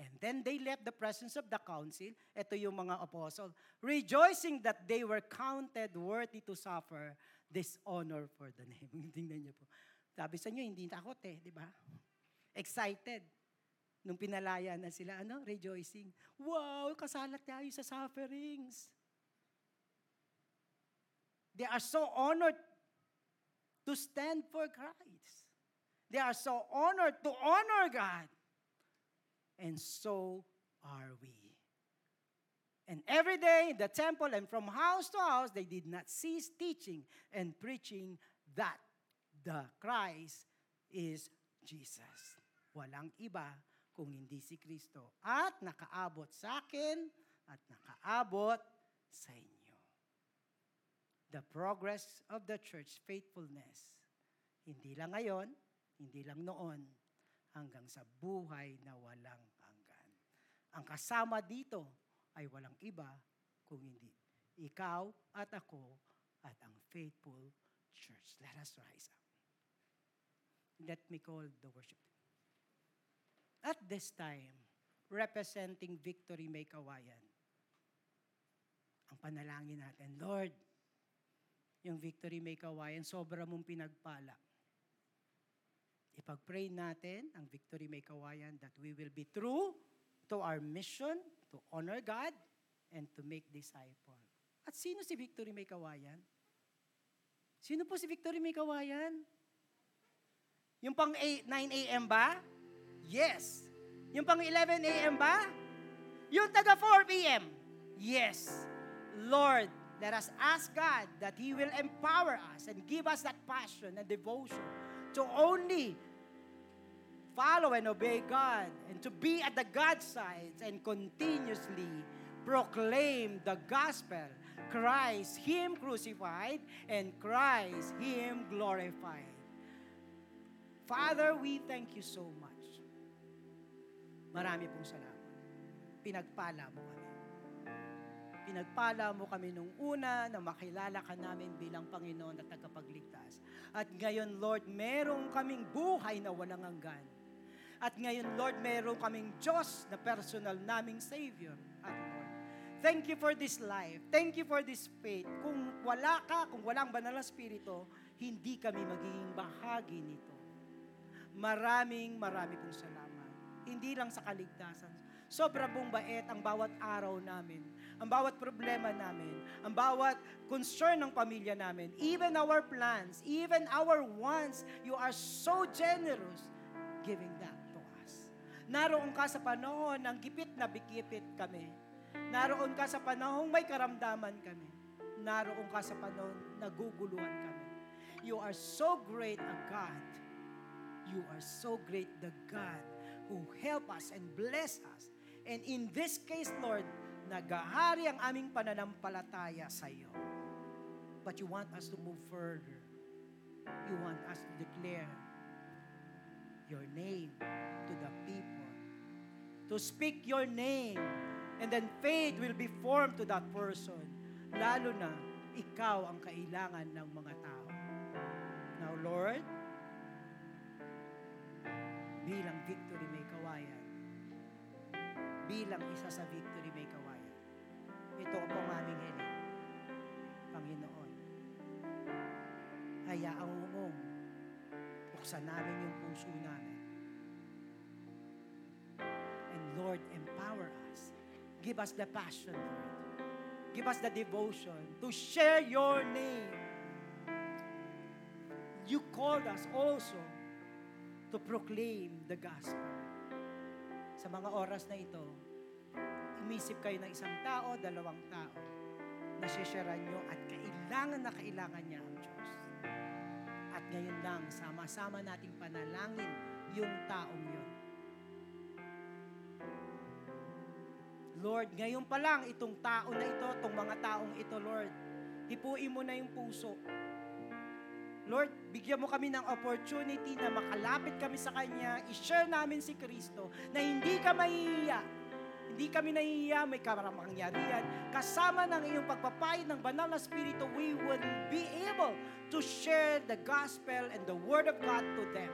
And then they left the presence of the council, ito yung mga apostle, rejoicing that they were counted worthy to suffer dishonor for the name. Tingnan niyo po. Sabi sa inyo, hindi takot eh, di ba? Excited. Nung pinalaya na sila, ano? Rejoicing. Wow, kasalat tayo sa sufferings. They are so honored to stand for Christ. They are so honored to honor God. And so are we. And every day in the temple and from house to house, they did not cease teaching and preaching that the Christ is Jesus. Walang iba kung hindi si Kristo. At nakaabot sa akin at nakaabot sa inyo. The progress of the church faithfulness. Hindi lang ngayon, hindi lang noon, hanggang sa buhay na walang hanggan. Ang kasama dito ay walang iba kung hindi ikaw at ako at ang faithful church. Let us rise up. Let me call the worship. At this time, representing Victory May Kawayan, ang panalangin natin, Lord, yung Victory May Kawayan, sobra mong pinagpala Ipag-pray natin ang Victory May Kawayan that we will be true to our mission to honor God and to make disciple. At sino si Victory May Kawayan? Sino po si Victory May Kawayan? Yung pang 8, 9 a.m. ba? Yes. Yung pang 11 a.m. ba? Yung taga 4 p.m. Yes. Lord, let us ask God that He will empower us and give us that passion and devotion to only follow and obey God and to be at the God side and continuously proclaim the gospel. Christ, Him crucified, and Christ, Him glorified. Father, we thank you so much. Marami pong salamat. Pinagpala mo kami. Pinagpala mo kami nung una na makilala ka namin bilang Panginoon at tagapagligtas. At ngayon, Lord, merong kaming buhay na walang hanggan at ngayon, Lord, meron kaming Diyos na personal naming Savior. At Lord, thank you for this life. Thank you for this faith. Kung wala ka, kung walang banal na spirito, hindi kami magiging bahagi nito. Maraming, marami pong salamat. Hindi lang sa kaligtasan. Sobra pong bait ang bawat araw namin, ang bawat problema namin, ang bawat concern ng pamilya namin, even our plans, even our wants, you are so generous giving that. Naroon ka sa panahon ng gipit na bikipit kami. Naroon ka sa panahon may karamdaman kami. Naroon ka sa panahon naguguluhan kami. You are so great a God. You are so great the God who help us and bless us. And in this case, Lord, nagahari ang aming pananampalataya sa iyo. But you want us to move further. You want us to declare your name to the people to speak your name. And then faith will be formed to that person. Lalo na, ikaw ang kailangan ng mga tao. Now, Lord, bilang victory may kawayan, bilang isa sa victory ito ang pamaming hiling, Panginoon. Hayaan mo buksan namin yung puso namin Lord, empower us. Give us the passion, Lord. Give us the devotion to share your name. You called us also to proclaim the gospel. Sa mga oras na ito, imisip kayo ng isang tao, dalawang tao, na sisyaran nyo at kailangan na kailangan niya ang Diyos. At ngayon lang, sama-sama nating panalangin yung taong yun. Lord, ngayon pa lang itong tao na ito, itong mga taong ito, Lord, hipuin mo na yung puso. Lord, bigyan mo kami ng opportunity na makalapit kami sa Kanya, i-share namin si Kristo, na hindi ka mahihiya, hindi kami nahihiya, may kamarangyarihan. Kasama ng iyong pagpapayad ng banal na Espiritu, we will be able to share the gospel and the word of God to them.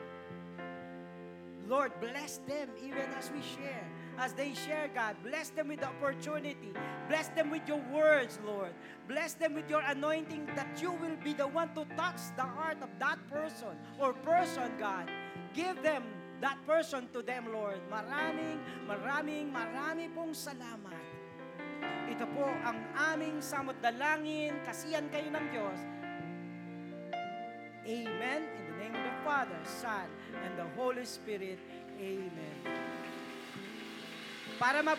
Lord, bless them even as we share. As they share, God, bless them with the opportunity. Bless them with your words, Lord. Bless them with your anointing that you will be the one to touch the heart of that person or person, God. Give them that person to them, Lord. Maraming, maraming, marami pong salamat. Ito po ang aming samot dalangin, kasiyan kayo ng Diyos. Amen. In the name of the Father, Son, and the Holy Spirit. Amen. Para ma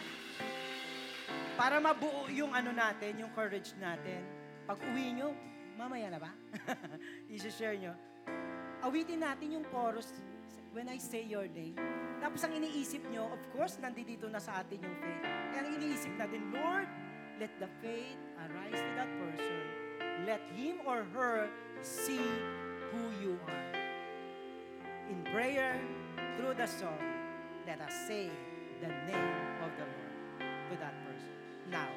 para mabuo yung ano natin, yung courage natin, pag uwi nyo, mamaya na ba? I-share nyo. Awitin natin yung chorus when I say your name. Tapos ang iniisip nyo, of course, nandito na sa atin yung faith. Kaya ang iniisip natin, Lord, let the faith arise to that person. Let him or her see who you are. In prayer, through the song, let us say the name of the Lord to that person. Now,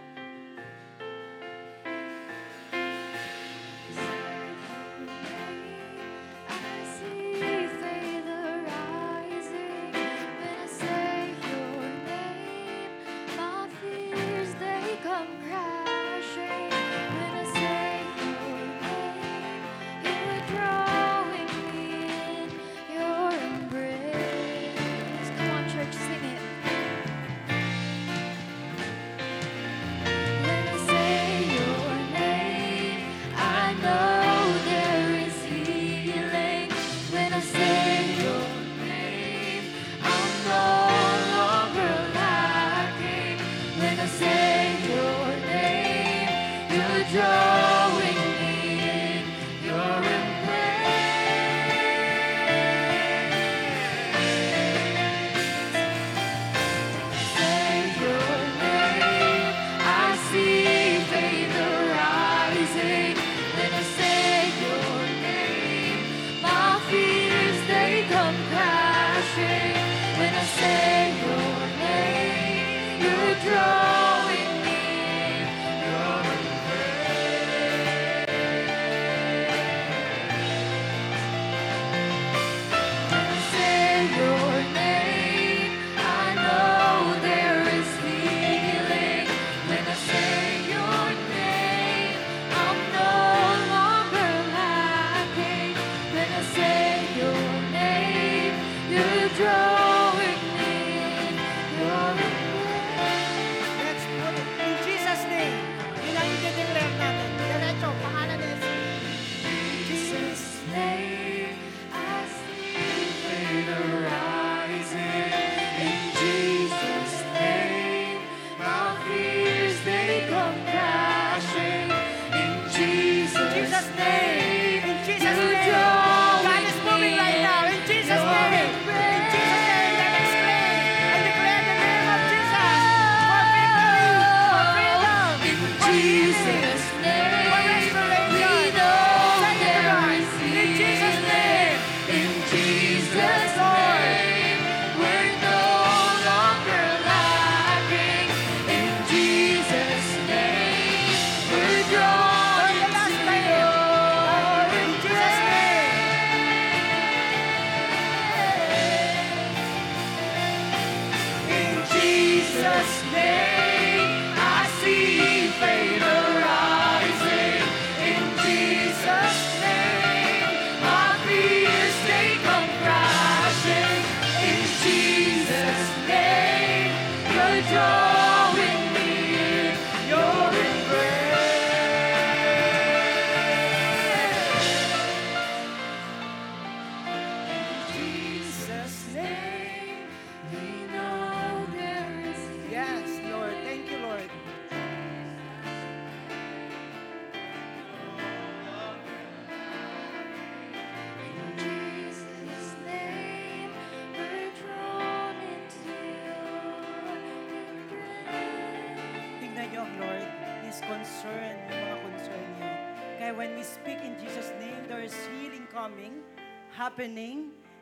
say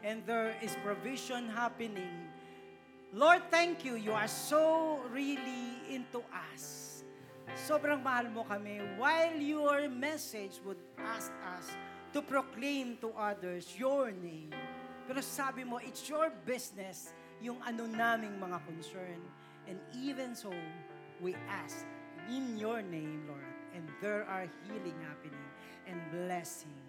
and there is provision happening. Lord, thank you. You are so really into us. Sobrang mahal mo kami. While your message would ask us to proclaim to others your name. Pero sabi mo, it's your business yung ano naming mga concern. And even so, we ask in your name, Lord. And there are healing happening and blessing.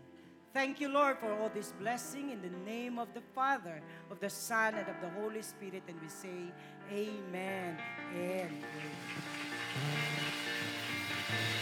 Thank you, Lord, for all this blessing in the name of the Father, of the Son, and of the Holy Spirit. And we say, Amen and Amen.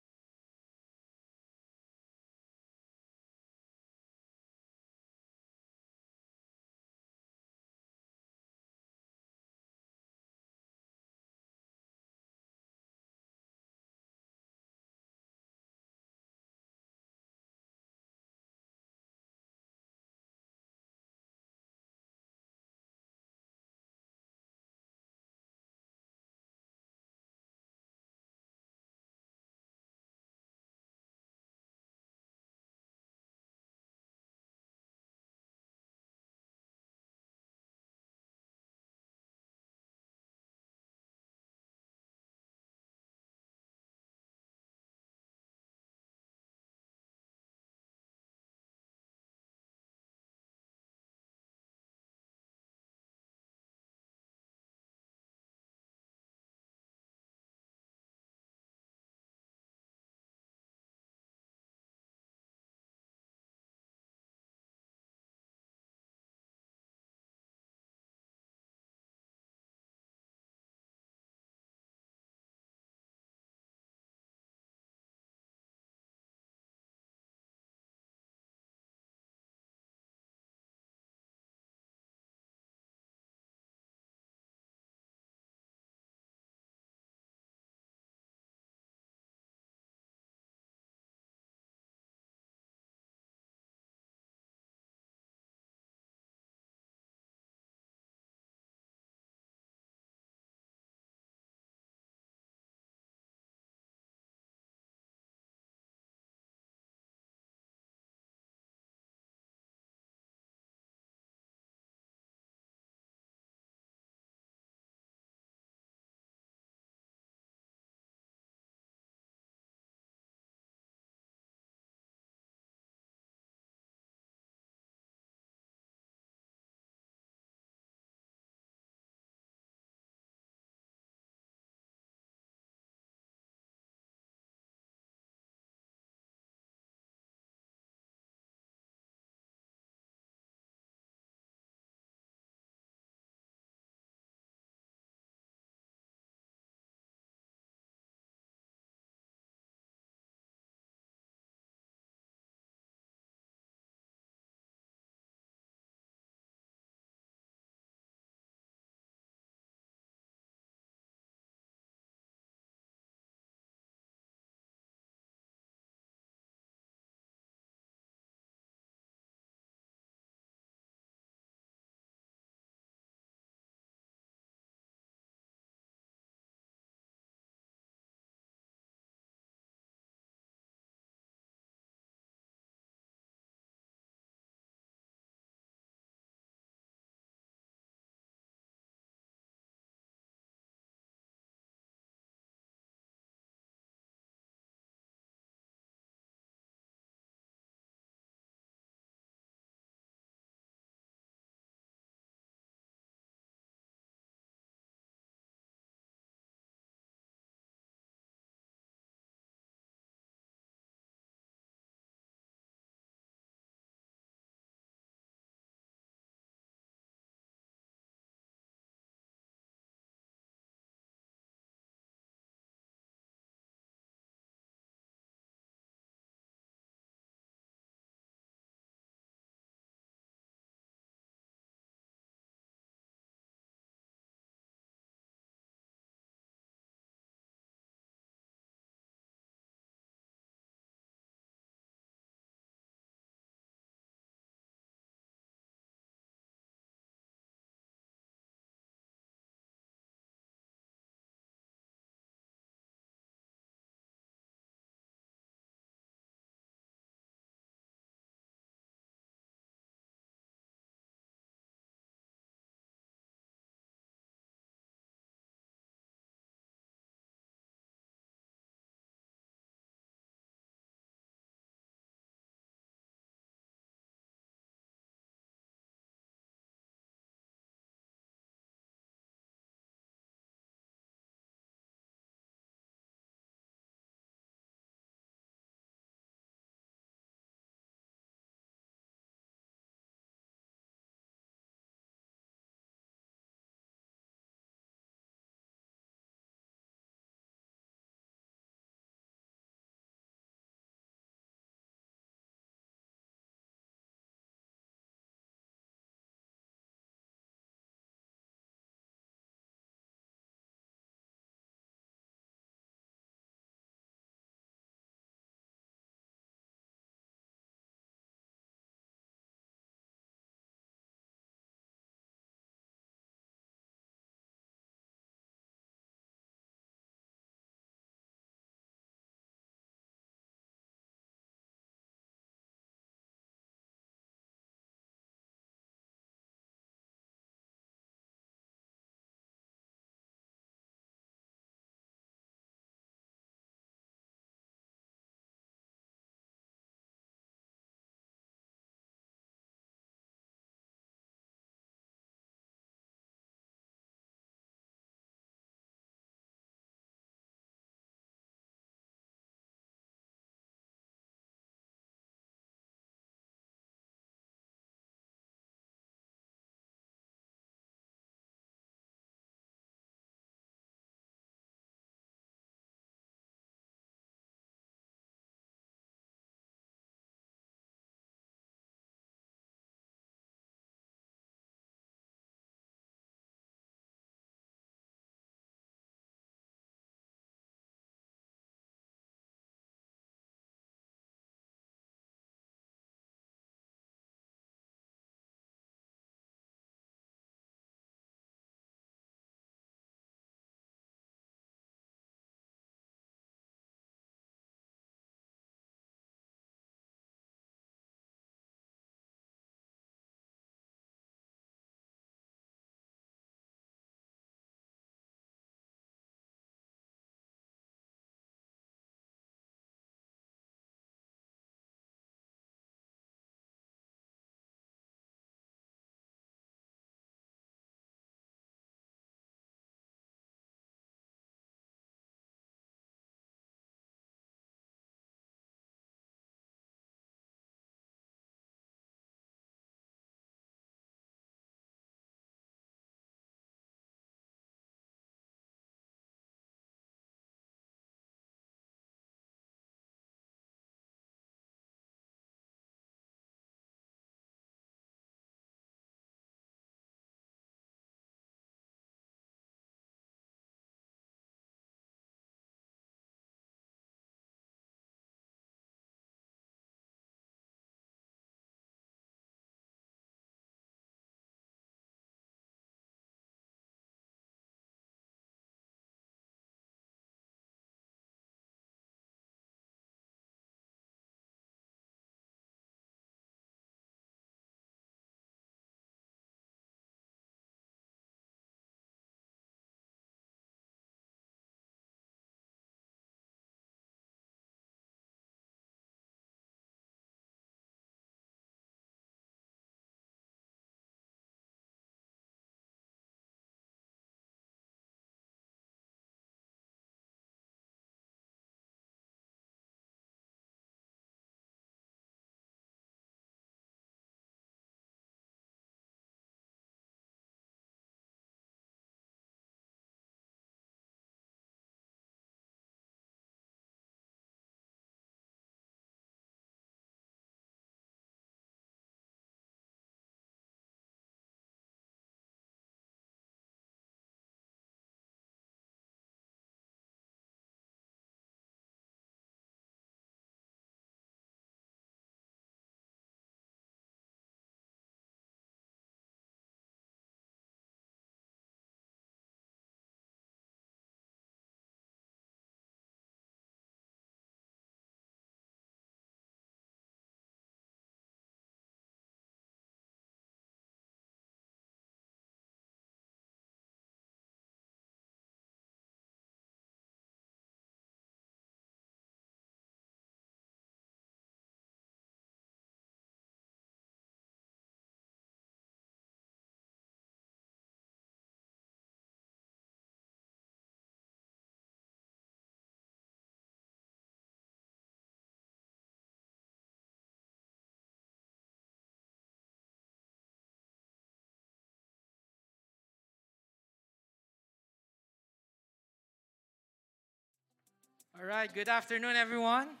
Alright, good afternoon everyone.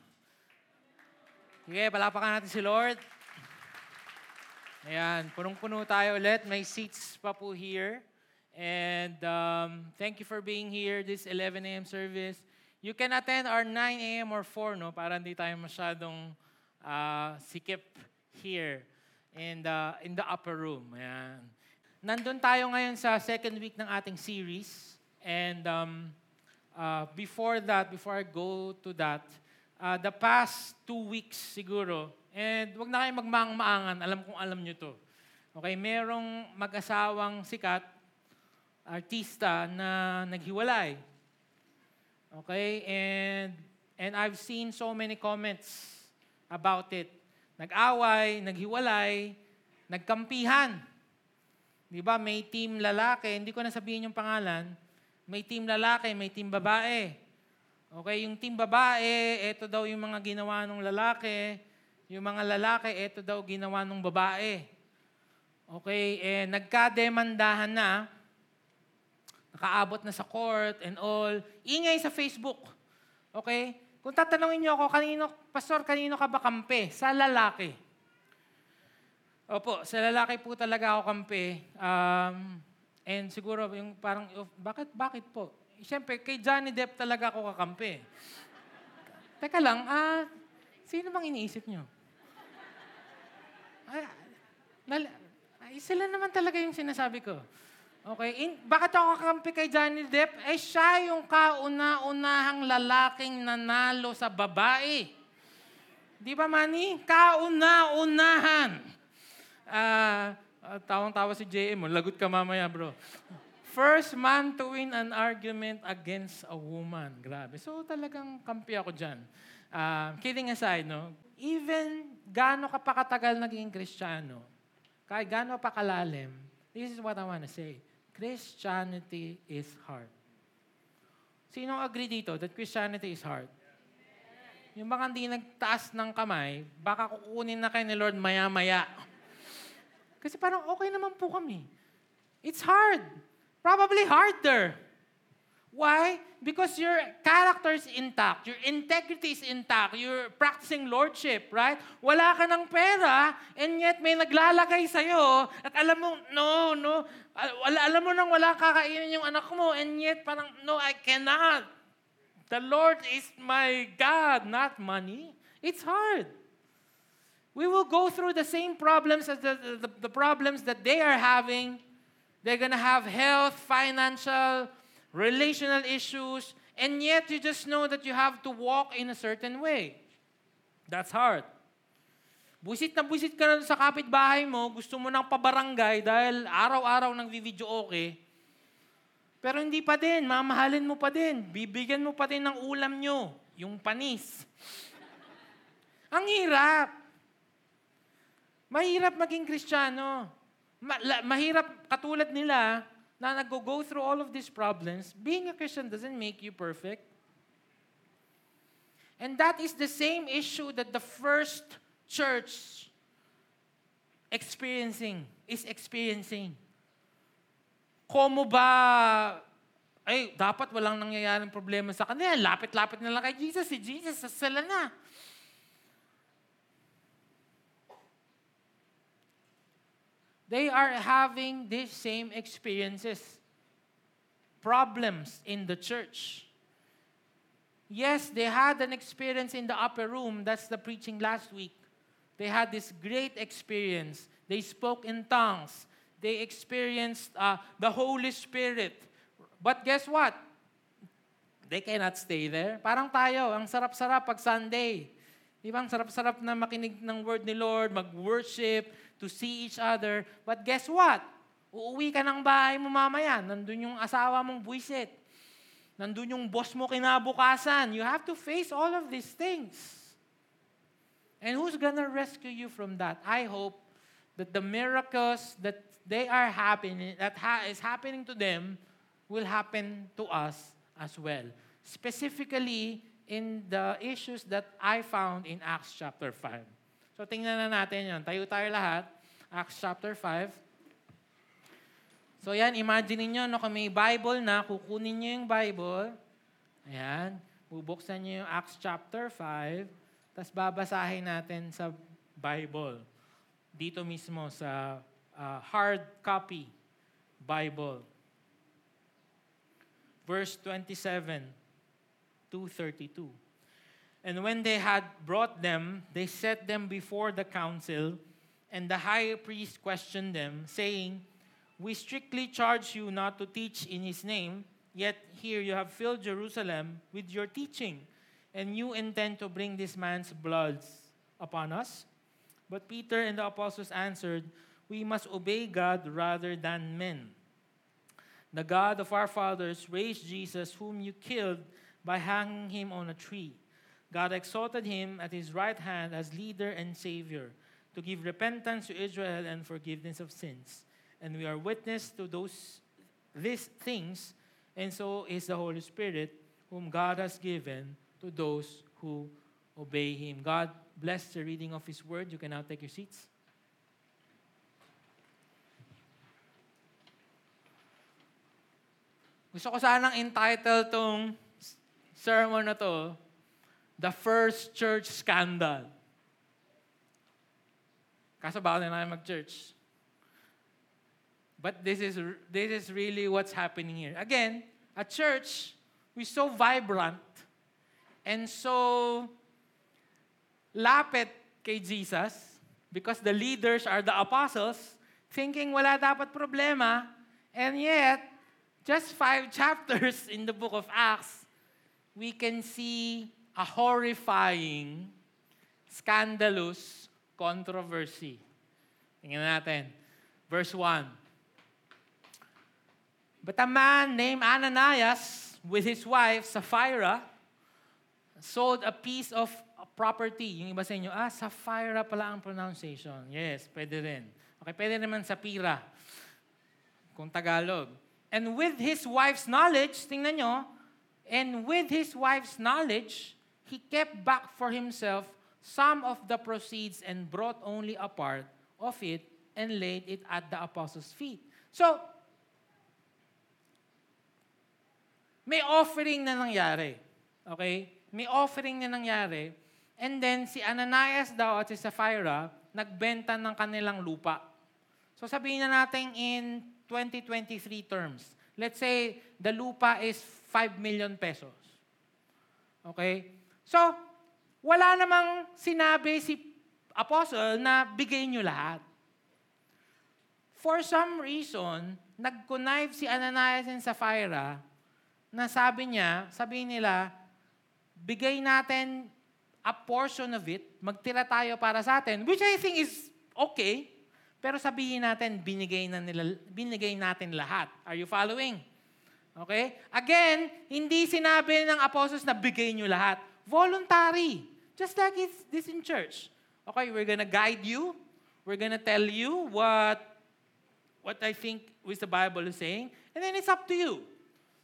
Sige, palapakan natin si Lord. Ayan, punong-puno tayo ulit. May seats pa po here. And um, thank you for being here this 11 a.m. service. You can attend our 9 a.m. or 4, no? Para hindi tayo masyadong uh, sikip here in the, in the upper room. Ayan. Nandun tayo ngayon sa second week ng ating series. And um, uh, before that, before I go to that, uh, the past two weeks siguro, and wag na kayo magmaang-maangan, alam kong alam nyo to. Okay, merong mag-asawang sikat, artista na naghiwalay. Okay, and and I've seen so many comments about it. Nag-away, naghiwalay, nagkampihan. Di ba, may team lalaki, hindi ko na sabihin yung pangalan, may team lalaki, may team babae. Okay, yung team babae, ito daw yung mga ginawa ng lalaki. Yung mga lalaki, ito daw ginawa ng babae. Okay, eh, nagkademandahan na, nakaabot na sa court and all. Ingay sa Facebook. Okay? Kung tatanungin niyo ako, kanino, Pastor, kanino ka ba kampe? Sa lalaki. Opo, sa lalaki po talaga ako kampe. Um, and siguro yung parang, oh, bakit, bakit po? Siyempre, kay Johnny Depp talaga ako kakampi. Teka lang, ah, sino bang iniisip nyo? Ay, lala- ay, sila naman talaga yung sinasabi ko. Okay, in, bakit ako kakampi kay Johnny Depp? Eh, siya yung kauna-unahang lalaking nanalo sa babae. Di ba, Manny? Kauna-unahan. Ah, ah, tawang-tawa si JM. oh. Lagot ka mamaya, bro. First man to win an argument against a woman. Grabe. So talagang kampi ako dyan. Ah, kidding aside, no? Even gaano ka pa katagal naging Kristiyano, kahit gaano pa kalalim, this is what I want to say. Christianity is hard. Sino agree dito that Christianity is hard? Yung mga hindi nagtaas ng kamay, baka kukunin na kayo ni Lord maya-maya. Kasi parang okay naman po kami. It's hard. Probably harder. Why? Because your character is intact. Your integrity is intact. You're practicing lordship, right? Wala ka ng pera, and yet may naglalagay sa'yo, at alam mo, no, no, al- alam mo nang wala kakainin yung anak mo, and yet parang, no, I cannot. The Lord is my God, not money. It's hard. We will go through the same problems as the, the, the problems that they are having. They're going to have health, financial, relational issues, and yet you just know that you have to walk in a certain way. That's hard. Busit na busit ka na sa kapitbahay mo, gusto mo ng pabarangay dahil araw-araw nang video okay. Pero hindi pa din, mamahalin mo pa din. Bibigyan mo pa din ng ulam nyo, yung panis. Ang hirap. Mahirap maging Kristiyano. Ma- la- mahirap katulad nila na nag-go through all of these problems. Being a Christian doesn't make you perfect. And that is the same issue that the first church experiencing is experiencing. Komo ba ay, dapat walang nangyayaring problema sa kanila. Lapit-lapit na lang kay Jesus. Si Jesus, sila na. They are having these same experiences, problems in the church. Yes, they had an experience in the upper room. That's the preaching last week. They had this great experience. They spoke in tongues. They experienced uh, the Holy Spirit. But guess what? They cannot stay there. Parang tayo, ang sarap-sarap pag Sunday. Di ba? Ang sarap-sarap na makinig ng word ni Lord, mag-worship, to see each other. But guess what? Uuwi ka ng bahay mo mamaya. Nandun yung asawa mong buisit. Nandun yung boss mo kinabukasan. You have to face all of these things. And who's gonna rescue you from that? I hope that the miracles that they are happening, that ha- is happening to them, will happen to us as well. Specifically, in the issues that I found in Acts chapter 5. So tingnan na natin yan. Tayo tayo lahat. Acts chapter 5. So yan, imagine niyo no, kung may Bible na, kukunin niyo yung Bible. Ayan. bubuksan niyo yung Acts chapter 5, tapos babasahin natin sa Bible. Dito mismo sa uh, hard copy Bible. Verse 27 to 32. And when they had brought them, they set them before the council, and the high priest questioned them, saying, We strictly charge you not to teach in his name, yet here you have filled Jerusalem with your teaching, and you intend to bring this man's blood upon us? But Peter and the apostles answered, We must obey God rather than men. The God of our fathers raised Jesus, whom you killed by hanging him on a tree. God exalted him at his right hand as leader and savior to give repentance to Israel and forgiveness of sins. And we are witness to those these things, and so is the Holy Spirit, whom God has given to those who obey him. God bless the reading of his word. You can now take your seats. Gusto ko sanang entitle tong sermon na to, The First Church Scandal. Kaso bawal na namin mag-church. But this is, this is really what's happening here. Again, a church is so vibrant and so lapit kay Jesus because the leaders are the apostles, thinking wala dapat problema, and yet, just five chapters in the book of Acts, we can see a horrifying, scandalous controversy. Tingnan natin. Verse 1. But a man named Ananias, with his wife Sapphira, sold a piece of property. Yung iba sa inyo, ah, Sapphira pala ang pronunciation. Yes, pwede rin. Okay, pwede naman Sapphira. Kung Tagalog. And with his wife's knowledge, tingnan nyo, and with his wife's knowledge, he kept back for himself some of the proceeds and brought only a part of it and laid it at the apostles' feet. So, may offering na nangyari. Okay? May offering na nangyari. And then, si Ananias daw at si Sapphira, nagbenta ng kanilang lupa. So sabihin na natin in 2023 terms. Let's say the lupa is 5 million pesos. Okay? So, wala namang sinabi si apostle na bigay nyo lahat. For some reason, nag-connive si Ananias and Sapphira na sabi niya, sabihin nila, bigay natin a portion of it, magtira tayo para sa atin, which I think is okay. Pero sabihin natin, binigay, na nila, binigay natin lahat. Are you following? Okay? Again, hindi sinabi ng apostles na bigay nyo lahat. Voluntary. Just like it's this in church. Okay, we're gonna guide you. We're gonna tell you what, what I think with the Bible is saying. And then it's up to you.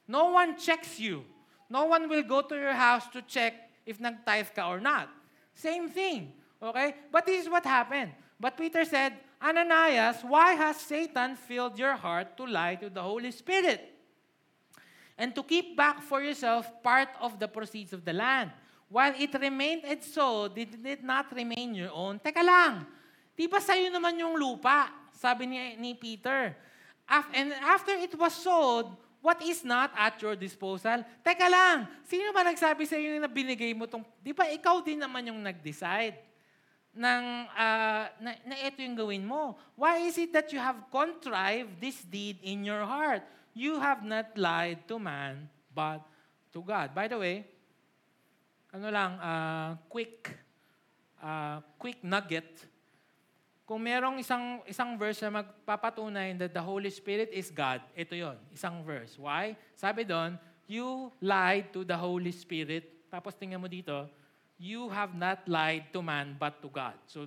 No one checks you. No one will go to your house to check if nag-tithe ka or not. Same thing. Okay? But this is what happened. But Peter said, Ananias, why has Satan filled your heart to lie to the Holy Spirit? And to keep back for yourself part of the proceeds of the land. While it remained and so, did it not remain your own? Teka lang, di ba sa'yo naman yung lupa? Sabi ni, ni Peter. Af- and after it was sold, what is not at your disposal? Teka lang, sino ba nagsabi sa iyo na binigay mo tong... Di ba ikaw din naman yung nag-decide ng, ah, na, na ito yung gawin mo? Why is it that you have contrived this deed in your heart? You have not lied to man, but to God. By the way, ano lang, ah, quick, ah, quick nugget. Kung merong isang isang verse na magpapatunay that the Holy Spirit is God, ito yon, isang verse. Why? Sabi doon, you lied to the Holy Spirit. Tapos tingnan mo dito, you have not lied to man but to God. So,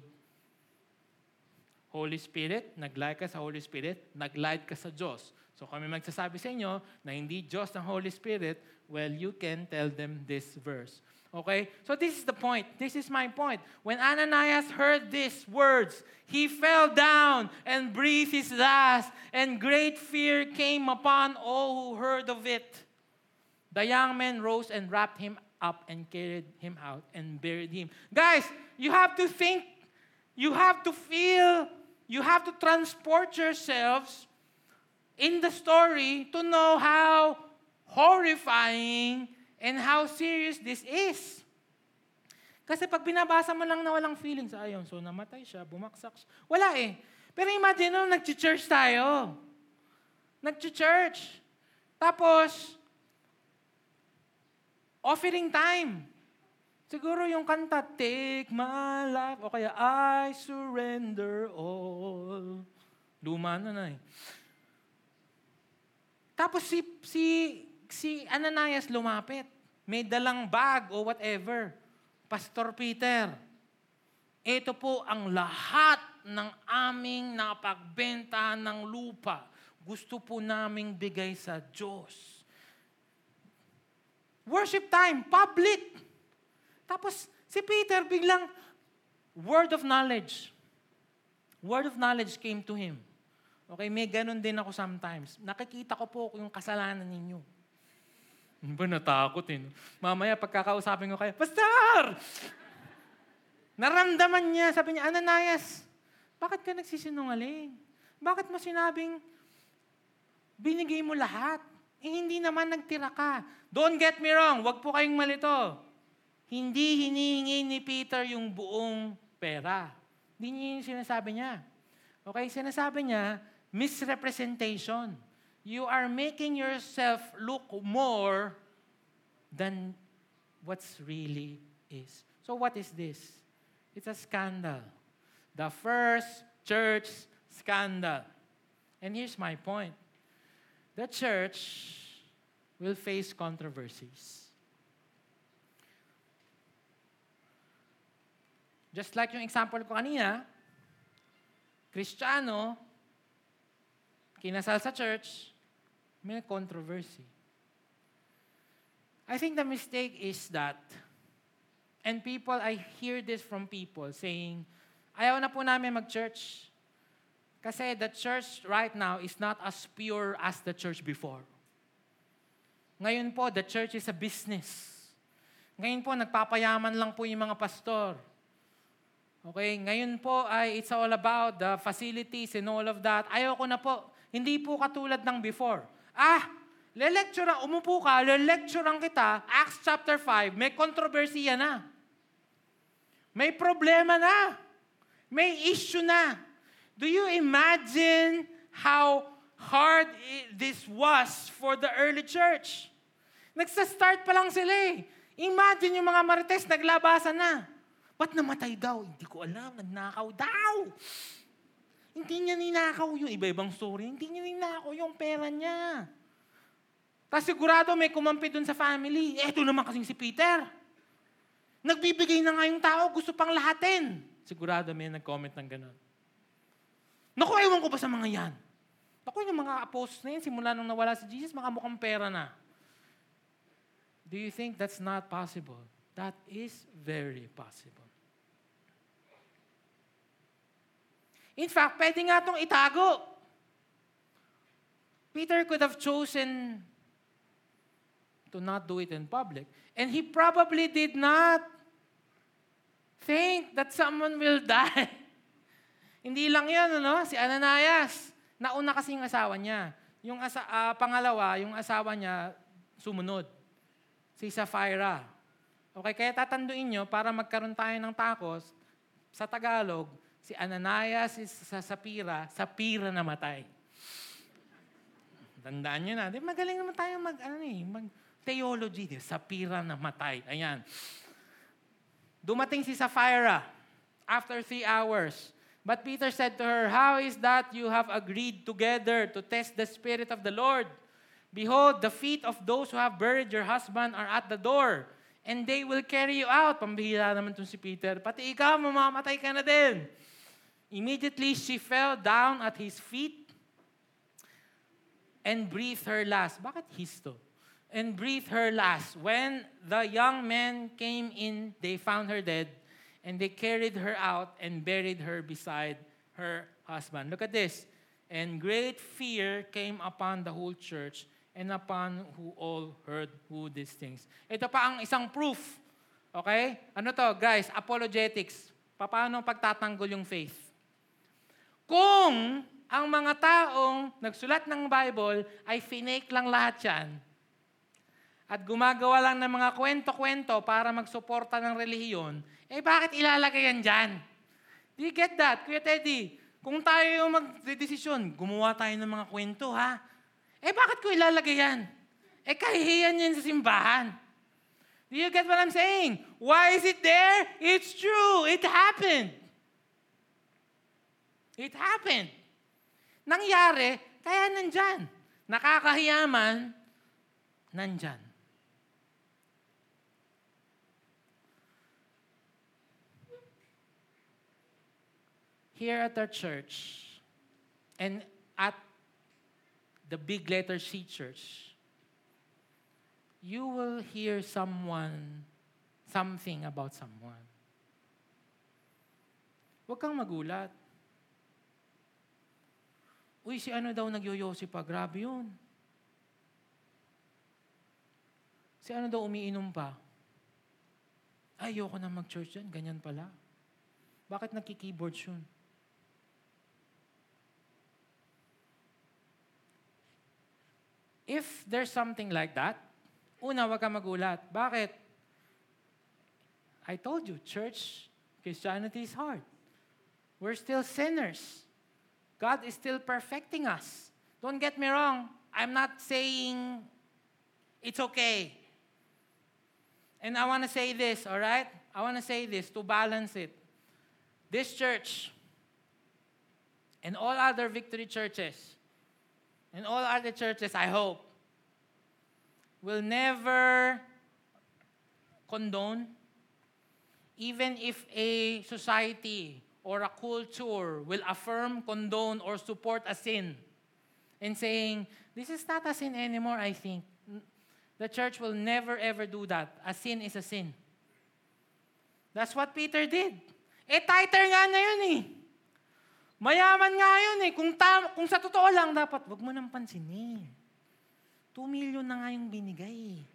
Holy Spirit, nag-lie ka sa Holy Spirit, nag-lied ka sa Diyos. So kami magsasabi sa inyo na hindi Diyos ng Holy Spirit, well, you can tell them this verse. Okay? So this is the point. This is my point. When Ananias heard these words, he fell down and breathed his last, and great fear came upon all who heard of it. The young men rose and wrapped him up and carried him out and buried him. Guys, you have to think, you have to feel, you have to transport yourselves in the story to know how horrifying and how serious this is. Kasi pag binabasa mo lang na walang feelings, ayun, so namatay siya, bumaksak siya. Wala eh. Pero imagine nung nag-church tayo. Nag-church. Tapos, offering time. Siguro yung kanta, Take my life, o kaya I surrender all. Luma na na eh. Tapos si, si, si Ananias lumapit. May dalang bag o whatever. Pastor Peter, ito po ang lahat ng aming napagbenta ng lupa. Gusto po naming bigay sa Diyos. Worship time, public. Tapos si Peter biglang, word of knowledge. Word of knowledge came to him. Okay, may ganun din ako sometimes. Nakikita ko po yung kasalanan ninyo. Ba natakot eh. Mamaya pagkakausapin ko kayo, Pastor! Naramdaman niya, sabi niya, Ananias, bakit ka nagsisinungaling? Bakit mo sinabing binigay mo lahat? Eh, hindi naman nagtira ka. Don't get me wrong, wag po kayong malito. Hindi hinihingi ni Peter yung buong pera. Hindi niya yung sinasabi niya. Okay, sinasabi niya, misrepresentation. You are making yourself look more than what's really is. So what is this? It's a scandal. The first church scandal. And here's my point. The church will face controversies. Just like yung example ko kanina, Kristiyano, kinasal sa church, may controversy. I think the mistake is that, and people, I hear this from people saying, ayaw na po namin mag-church kasi the church right now is not as pure as the church before. Ngayon po, the church is a business. Ngayon po, nagpapayaman lang po yung mga pastor. Okay, ngayon po ay it's all about the facilities and all of that. Ayaw ko na po. Hindi po katulad ng before. Ah, le-lecture, umupo ka, le-lecturean kita, Acts chapter 5, may kontrobersiya na. May problema na. May issue na. Do you imagine how hard this was for the early church? Nagsa-start pa lang sila eh. Imagine yung mga marites, naglabasan na. Ba't namatay daw? Hindi ko alam, nagnakaw daw. Hindi niya ninakaw yung iba-ibang story. Hindi niya ninakaw yung pera niya. Tapos sigurado may kumampi dun sa family. Eto naman kasing si Peter. Nagbibigay na nga yung tao, gusto pang lahatin. Sigurado may nag-comment ng gano'n. Naku, ewan ko ba sa mga yan? Naku, yung mga apostles na yan, simula nung nawala si Jesus, makamukhang pera na. Do you think that's not possible? That is very possible. In fact, pwede nga itong itago. Peter could have chosen to not do it in public. And he probably did not think that someone will die. Hindi lang yan, ano? Si Ananias. Nauna kasi yung asawa niya. Yung asa, ah, pangalawa, yung asawa niya, sumunod. Si Sapphira. Okay, kaya tatanduin nyo, para magkaroon tayo ng takos, sa Tagalog, si Ananias is sa Sapira, Sapira namatay. Tandaan nyo na. Di, magaling naman tayo mag, ano eh, mag theology. Di, Sapira namatay. Ayan. Dumating si Sapphira after three hours. But Peter said to her, How is that you have agreed together to test the Spirit of the Lord? Behold, the feet of those who have buried your husband are at the door, and they will carry you out. Pambihira naman itong si Peter. Pati ikaw, mamamatay ka na din. Immediately she fell down at his feet and breathed her last. Bakit histo? And breathed her last. When the young men came in, they found her dead, and they carried her out and buried her beside her husband. Look at this. And great fear came upon the whole church, and upon who all heard who these things. Ito pa ang isang proof. Okay? Ano to, guys? Apologetics. Paano pagtatanggol yung faith? Kung ang mga taong nagsulat ng Bible ay finake lang lahat yan, at gumagawa lang ng mga kwento-kwento para magsuporta ng relihiyon, eh bakit ilalagay yan dyan? Do you get that, Kuya Teddy? Kung tayo yung magdedesisyon, gumawa tayo ng mga kwento, ha? Eh bakit ko ilalagay yan? Eh kahihiyan yan sa simbahan. Do you get what I'm saying? Why is it there? It's true. It happened. It happened. Nangyari, kaya nandyan. Nakakahiyaman, nandyan. Here at our church, and at the big letter C church, you will hear someone, something about someone. Huwag kang magulat. Uy, si ano daw nagyoyosi pa? Grabe yun. Si ano daw umiinom pa? Ay, ayoko na mag-church yan. Ganyan pala. Bakit nagki-keyboards yun? If there's something like that, una, wag kang magulat. Bakit? I told you, church, Christianity is hard. We're still sinners. God is still perfecting us. Don't get me wrong. I'm not saying it's okay. And I want to say this, all right? I want to say this to balance it. This church and all other victory churches and all other churches, I hope, will never condone, even if a society or a culture will affirm, condone, or support a sin and saying, this is not a sin anymore, I think. The church will never ever do that. A sin is a sin. That's what Peter did. Eh, tither nga na yun eh. Mayaman nga yun eh. Kung, tam, kung sa totoo lang, dapat, wag mo nang pansinin. Two million na nga yung binigay.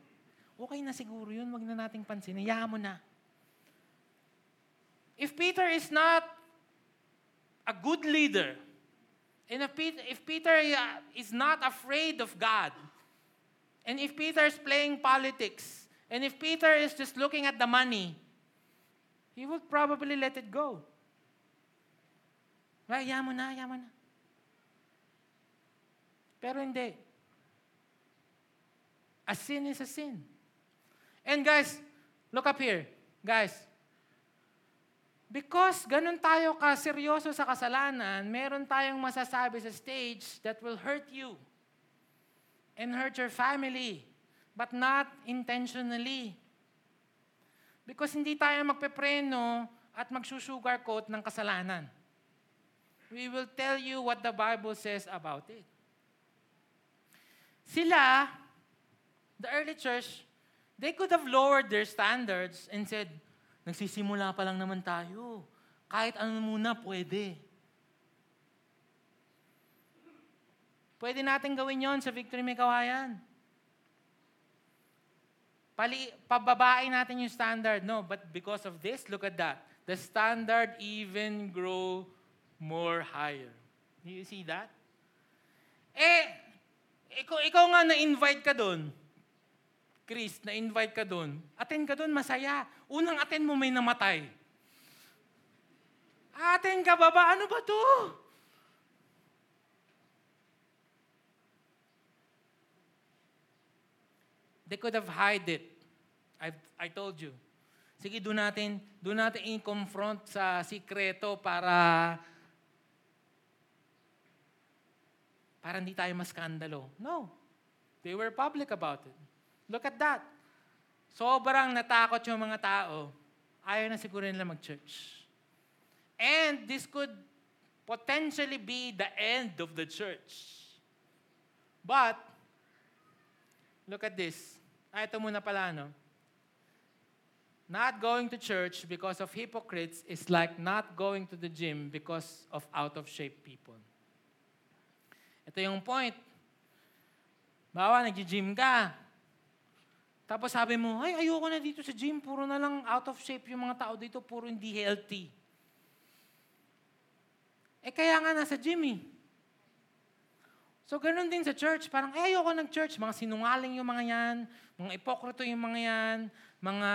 Okay na siguro yun, wag na nating pansinin. Hayaan mo na. If Peter is not a good leader, and if Peter, if Peter uh, is not afraid of God, and if Peter is playing politics, and if Peter is just looking at the money, he would probably let it go. Right, mo na, na. Pero hindi. A sin is a sin. And guys, look up here. Guys, because ganun tayo kaseryoso sa kasalanan, meron tayong masasabi sa stage that will hurt you and hurt your family, but not intentionally. Because hindi tayo magpepreno at magsusugarcoat ng kasalanan. We will tell you what the Bible says about it. Sila, the early church, they could have lowered their standards and said, nagsisimula pa lang naman tayo. Kahit ano muna, pwede. Pwede natin gawin yon sa Victory May Kawayan. Pali, pababain natin yung standard. No, but because of this, look at that. The standard even grow more higher. Do you see that? Eh, ikaw, ikaw nga na-invite ka doon. Chris, na-invite ka doon. Attend ka doon, masaya. Unang attend mo may namatay. Attend ka ba ba? Ano ba to? They could have hide it. I, I told you. Sige, doon natin, doon natin i-confront sa sikreto para para hindi tayo maskandalo. No. They were public about it. Look at that. Sobrang natakot yung mga tao. Ayaw na siguro nila mag-church. And this could potentially be the end of the church. But, look at this. Ah, ito muna pala, no? Not going to church because of hypocrites is like not going to the gym because of out-of-shape people. Ito yung point. Bawa, nag-gym ka. Tapos sabi mo, ay, ayoko na dito sa gym. Puro na lang out of shape yung mga tao dito. Puro hindi healthy. Eh, kaya nga nasa gym eh. So, ganun din sa church. Parang, eh, ayoko ng-church. Mga sinungaling yung mga yan. Mga ipokrito yung mga yan. Mga,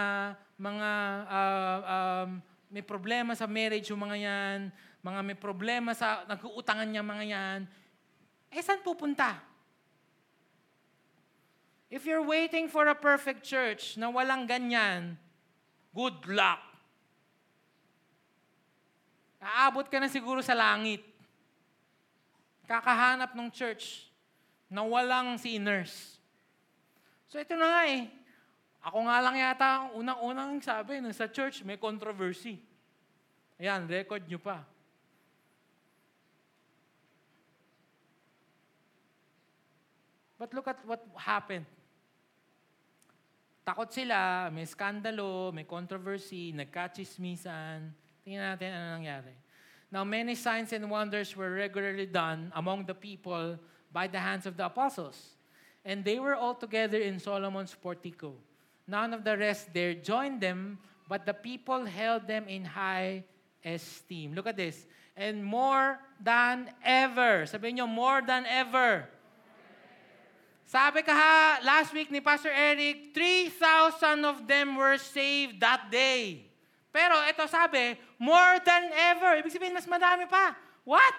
mga, ah, um, may problema sa marriage yung mga yan. Mga may problema sa, nag-uutangan niya mga yan. Eh, saan pupunta? If you're waiting for a perfect church na walang ganyan, good luck. Aabot ka na siguro sa langit. Kakahanap ng church na walang sinners. So ito na nga eh. Ako nga lang yata ang unang-unang sabi na sa church may controversy. Ayan, record nyo pa. But look at what happened. Takot sila, may skandalo, may controversy, nagkachismisan. Tingnan natin ano nangyari. Now, many signs and wonders were regularly done among the people by the hands of the apostles. And they were all together in Solomon's portico. None of the rest there joined them, but the people held them in high esteem. Look at this. And more than ever. Sabihin nyo, more than ever. Sabi ka ha, last week ni Pastor Eric, 3,000 of them were saved that day. Pero ito sabi, more than ever. Ibig sabihin, mas madami pa. What?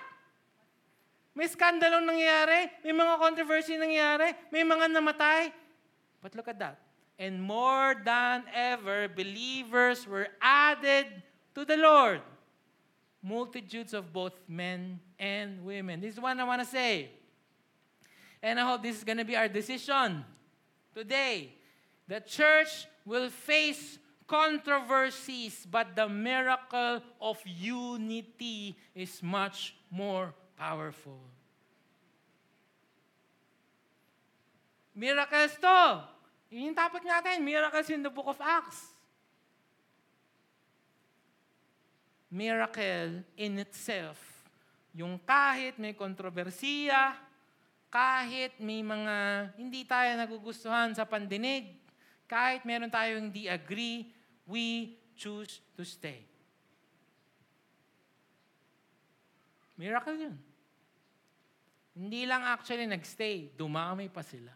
May skandalong nangyayari, may mga controversy nangyayari, may mga namatay. But look at that. And more than ever, believers were added to the Lord. Multitudes of both men and women. This is what I want to say. And I hope this is going to be our decision today. The church will face controversies, but the miracle of unity is much more powerful. Miracles to. Yun yung topic natin, miracles in the book of Acts. Miracle in itself. Yung kahit may kontrobersiya, kahit may mga hindi tayo nagugustuhan sa pandinig, kahit meron tayo hindi agree, we choose to stay. Miracle yun. Hindi lang actually nagstay, dumami pa sila.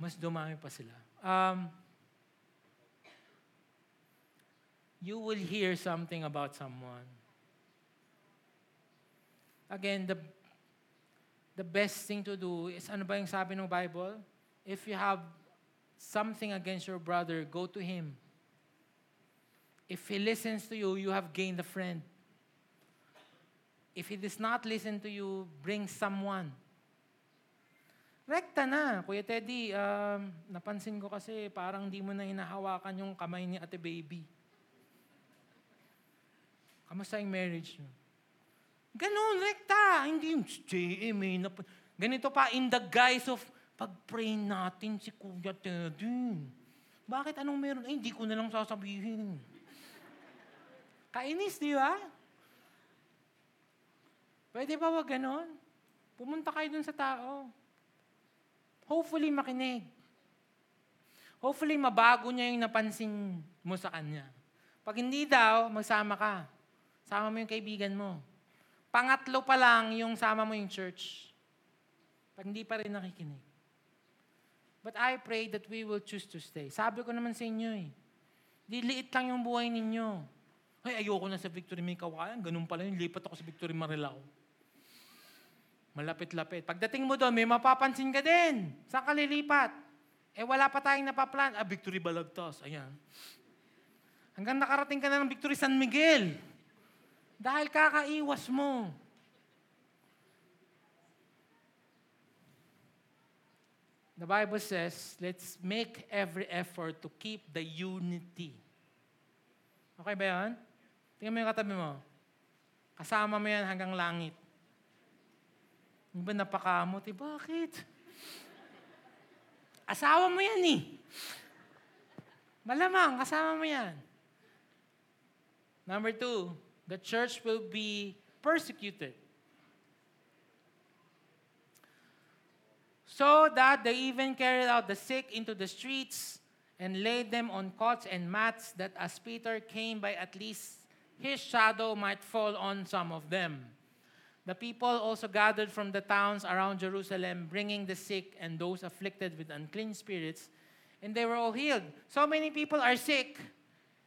Mas dumami pa sila. Um, you will hear something about someone. Again, the the best thing to do is, ano ba yung sabi ng Bible? If you have something against your brother, go to him. If he listens to you, you have gained a friend. If he does not listen to you, bring someone. Rekta na. Kuya Teddy, um, napansin ko kasi parang di mo na hinahawakan yung kamay ni ate baby. Kamusta yung marriage niyo? Ganun, rekta. Hindi yung JM eh. nap- Ganito pa, in the guise of pag-pray natin si Kuya Teddy. Bakit anong meron? Eh, hindi ko na lang sasabihin. Kainis, di ba? Pwede ba wag ganon? Pumunta kayo dun sa tao. Hopefully makinig. Hopefully mabago niya yung napansin mo sa kanya. Pag hindi daw, magsama ka. Sama mo yung kaibigan mo. Pangatlo pa lang yung sama mo yung church. Pag hindi pa rin nakikinig. But I pray that we will choose to stay. Sabi ko naman sa inyo eh. Diliit lang yung buhay ninyo. Ay, ayoko na sa Victory May Kawayan. Ganun pala yun. Lipat ako sa Victory Marilao. Malapit-lapit. Pagdating mo doon, may mapapansin ka din. Saan ka lilipat? Eh, wala pa tayong napaplan. Ah, Victory Balagtas. Ayan. Hanggang nakarating ka na ng Victory San Miguel. Dahil kakaiwas mo. The Bible says, let's make every effort to keep the unity. Okay ba yan? Tingnan mo yung katabi mo. Kasama mo yan hanggang langit. Yung ba napakamot? Eh, bakit? Asawa mo yan eh. Malamang, kasama mo yan. Number two, the church will be persecuted. So that they even carried out the sick into the streets and laid them on cots and mats, that as Peter came by, at least his shadow might fall on some of them. The people also gathered from the towns around Jerusalem, bringing the sick and those afflicted with unclean spirits, and they were all healed. So many people are sick,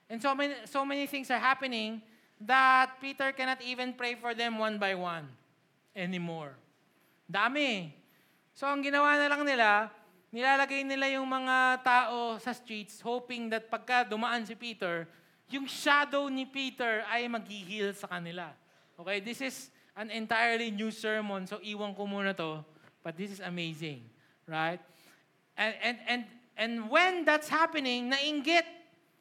and so many, so many things are happening that Peter cannot even pray for them one by one anymore. Dami. So ang ginawa na lang nila, nilalagay nila yung mga tao sa streets hoping that pagka dumaan si Peter, yung shadow ni Peter ay maghihil sa kanila. Okay, this is an entirely new sermon, so iwan ko muna to, but this is amazing, right? And, and, and, and when that's happening, nainggit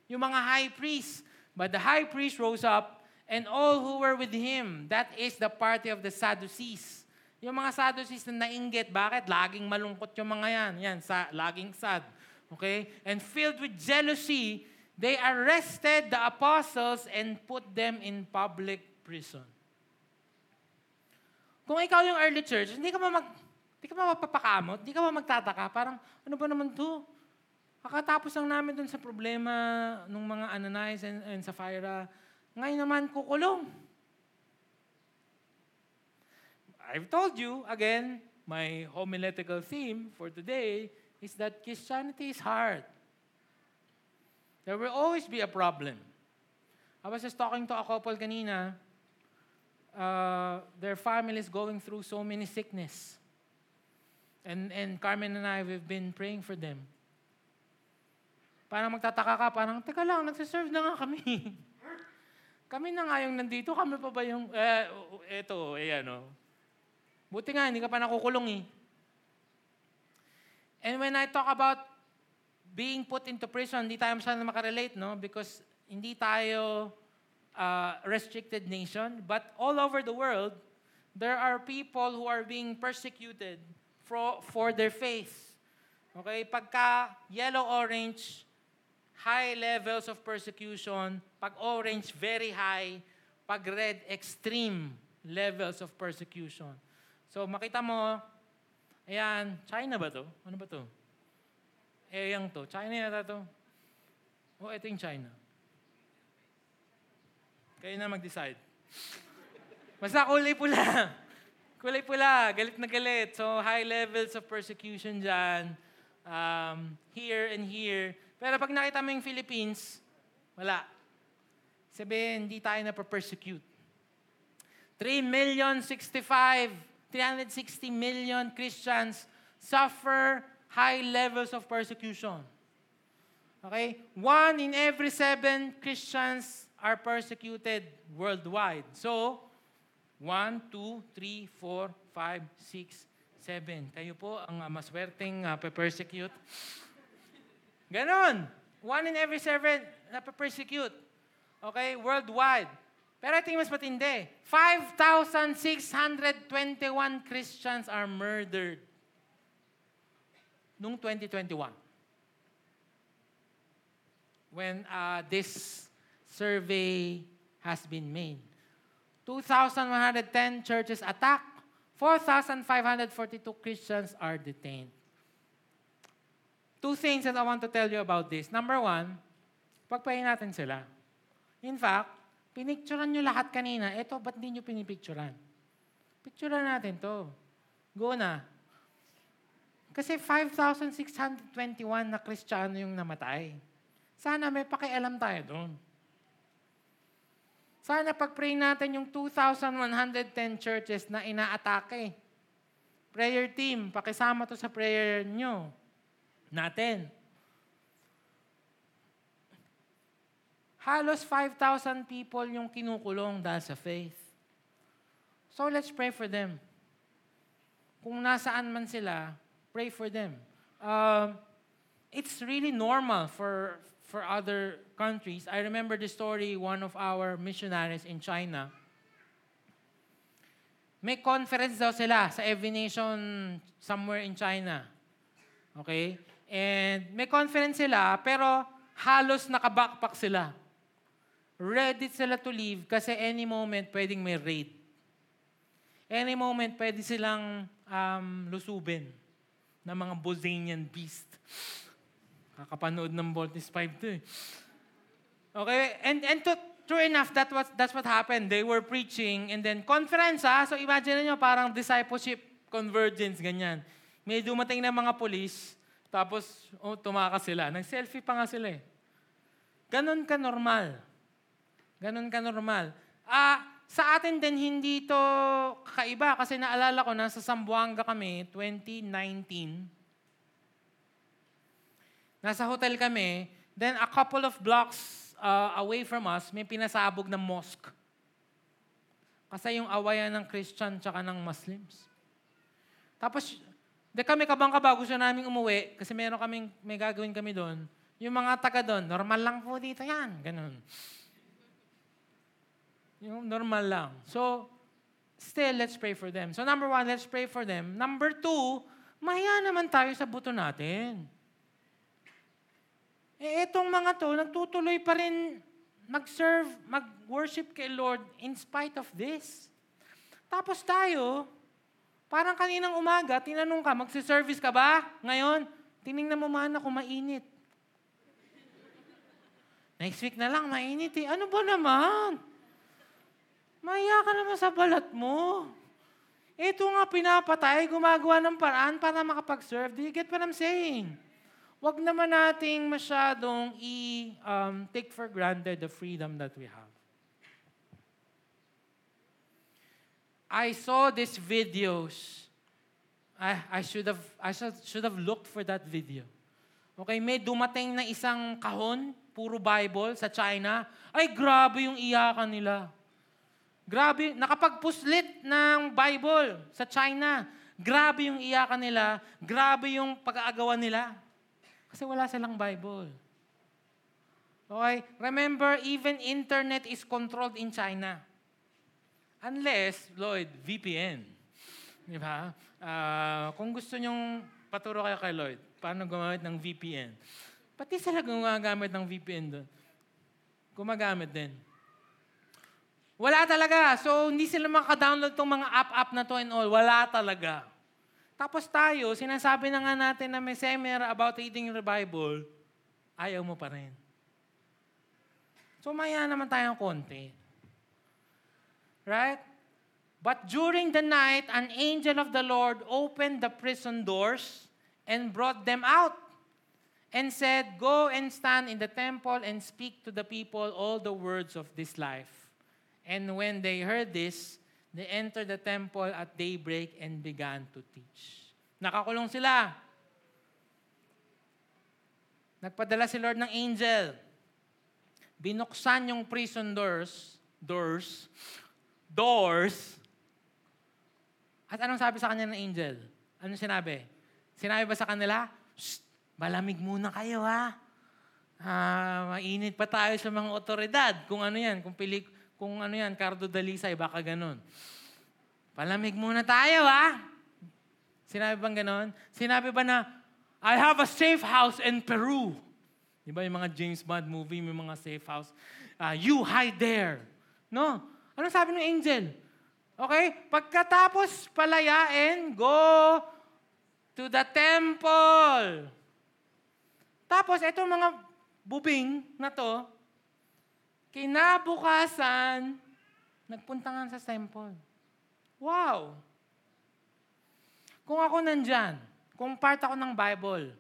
yung mga high priests. But the high priest rose up, and all who were with him, that is the party of the Sadducees. Yung mga Sadducees na nainggit, bakit? Laging malungkot yung mga yan. Yan, sa, laging sad. Okay? And filled with jealousy, they arrested the apostles and put them in public prison. Kung ikaw yung early church, hindi ka ba mag, hindi ka ba mapapakamot? Hindi ka ba magtataka? Parang, ano ba naman to? Kakatapos lang namin dun sa problema ng mga Ananias and, and Sapphira. Ngayon naman, kukulong. I've told you, again, my homiletical theme for today is that Christianity is hard. There will always be a problem. I was just talking to a couple kanina. Uh, their family is going through so many sickness. And, and Carmen and I, we've been praying for them. Parang magtataka ka, parang, teka lang, nagsiserve na nga kami. kami na nga yung nandito, kami pa ba yung, eh, eto, eh, ano. Buti nga, hindi ka pa nakukulong eh. And when I talk about being put into prison, hindi tayo masyadong makarelate, no? Because hindi tayo uh, restricted nation. But all over the world, there are people who are being persecuted for, for their faith. Okay? Pagka yellow-orange, high levels of persecution. Pag orange, very high. Pag red, extreme levels of persecution. So makita mo, ayan, China ba to? Ano ba to? Eh, yung to. China yata to. O, ito yung China. Kayo na mag-decide. Basta kulay pula. kulay pula. Galit na galit. So, high levels of persecution dyan. Um, here and here. Pero pag nakita mo yung Philippines, wala. Sabihin, hindi tayo na persecute 3 million 65, 360 million Christians suffer high levels of persecution. Okay? One in every seven Christians are persecuted worldwide. So, 1, 2, 3, 4, 5, 6, 7. Kayo po ang uh, maswerteng uh, persecute Ganon. One in every seven na persecute Okay? Worldwide. Pero ito yung mas matindi. 5,621 Christians are murdered noong 2021. When uh, this survey has been made. 2,110 churches attacked. 4,542 Christians are detained. Two things that I want to tell you about this. Number one, pagpahin natin sila. In fact, pinicturan nyo lahat kanina. Ito, ba't hindi nyo pinipicturan? Picturean natin to. Go na. Kasi 5,621 na Kristiyano yung namatay. Sana may pakialam tayo doon. Sana pag-pray natin yung 2,110 churches na inaatake. Prayer team, pakisama to sa prayer nyo. Natin. Halos 5,000 people yung kinukulong dahil sa faith. So let's pray for them. Kung nasaan man sila, pray for them. Um, it's really normal for for other countries. I remember the story, one of our missionaries in China. May conference daw sila sa every nation somewhere in China. Okay? And may conference sila, pero halos nakabackpack sila ready sila to leave kasi any moment pwedeng may raid. Any moment pwede silang um, lusubin. na mga Bosanian beast. Kakapanood ng Voltes 5 to eh. Okay, and, and to, true enough, that was, that's what happened. They were preaching and then conference ha. So imagine niyo parang discipleship convergence, ganyan. May dumating na mga polis, tapos oh, tumakas sila. Nag-selfie pa nga sila eh. Ganon ka normal. Ganon ka normal. Ah, sa atin din hindi to kakaiba kasi naalala ko nasa Zamboanga kami 2019. Nasa hotel kami, then a couple of blocks uh, away from us, may pinasabog na mosque. Kasi yung awayan ng Christian tsaka ng Muslims. Tapos, de kami kabang-kaba, gusto namin umuwi kasi meron kaming, may gagawin kami doon. Yung mga taga doon, normal lang po dito yan. Ganun. Yung normal lang. So, still, let's pray for them. So, number one, let's pray for them. Number two, mahiya naman tayo sa buto natin. Eh, itong mga to, nagtutuloy pa rin mag-serve, mag-worship kay Lord in spite of this. Tapos tayo, parang kaninang umaga, tinanong ka, magsiservice ka ba ngayon? Tiningnan mo man ako mainit. Next week na lang, mainit eh. Ano ba naman? Maya ka naman sa balat mo. Ito nga pinapatay, gumagawa ng paraan para makapag-serve. Do you get what I'm saying? Huwag naman nating masyadong i-take for granted the freedom that we have. I saw these videos. I, I should have I should, should have looked for that video. Okay, may dumating na isang kahon, puro Bible sa China. Ay, grabe yung iyakan nila. Grabe, nakapagpuslit ng Bible sa China. Grabe yung iyakan nila. Grabe yung pag-aagawan nila. Kasi wala silang Bible. Okay? Remember, even internet is controlled in China. Unless, Lloyd, VPN. Di ba? Ah, kung gusto nyong paturo kayo kay Lloyd, paano gumamit ng VPN? Pati sila gumagamit ng VPN doon. Gumagamit din. Wala talaga. So, hindi sila makadownload tong mga app-app na to and all. Wala talaga. Tapos tayo, sinasabi na nga natin na may seminar about reading the Bible, ayaw mo pa rin. So, maya naman tayong konti. Right? But during the night, an angel of the Lord opened the prison doors and brought them out and said, Go and stand in the temple and speak to the people all the words of this life. And when they heard this, they entered the temple at daybreak and began to teach. Nakakulong sila. Nagpadala si Lord ng angel. Binuksan yung prison doors, doors, doors. At anong sabi sa kanya ng angel? Anong sinabi? Sinabi ba sa kanila, Shh, malamig muna kayo ha. Ah, mainit pa tayo sa mga otoridad. Kung ano yan, kung pili, kung ano yan, Cardo Dalisay, baka ganun. Palamig muna tayo ha. Sinabi bang ganon? Sinabi ba na, I have a safe house in Peru. Di ba yung mga James Bond movie, may mga safe house. Ah, you hide there. No? Ano sabi ng angel? Okay? Pagkatapos palayain, go to the temple. Tapos, itong mga bubing na to, kinabukasan, nagpunta nga sa temple. Wow! Kung ako nandyan, kung part ako ng Bible,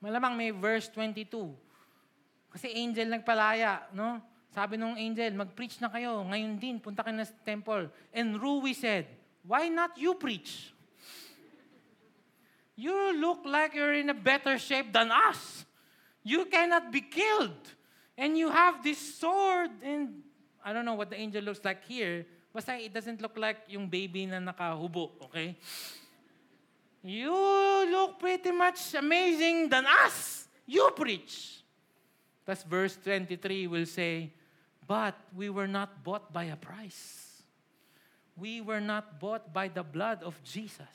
malamang may verse 22. Kasi angel nagpalaya, no? Sabi nung angel, mag-preach na kayo. Ngayon din, punta kayo na sa temple. And Rui said, why not you preach? You look like you're in a better shape than us. You cannot be killed. And you have this sword and I don't know what the angel looks like here. Basta it doesn't look like yung baby na nakahubo, okay? You look pretty much amazing than us. You preach. That's verse 23 will say, But we were not bought by a price. We were not bought by the blood of Jesus.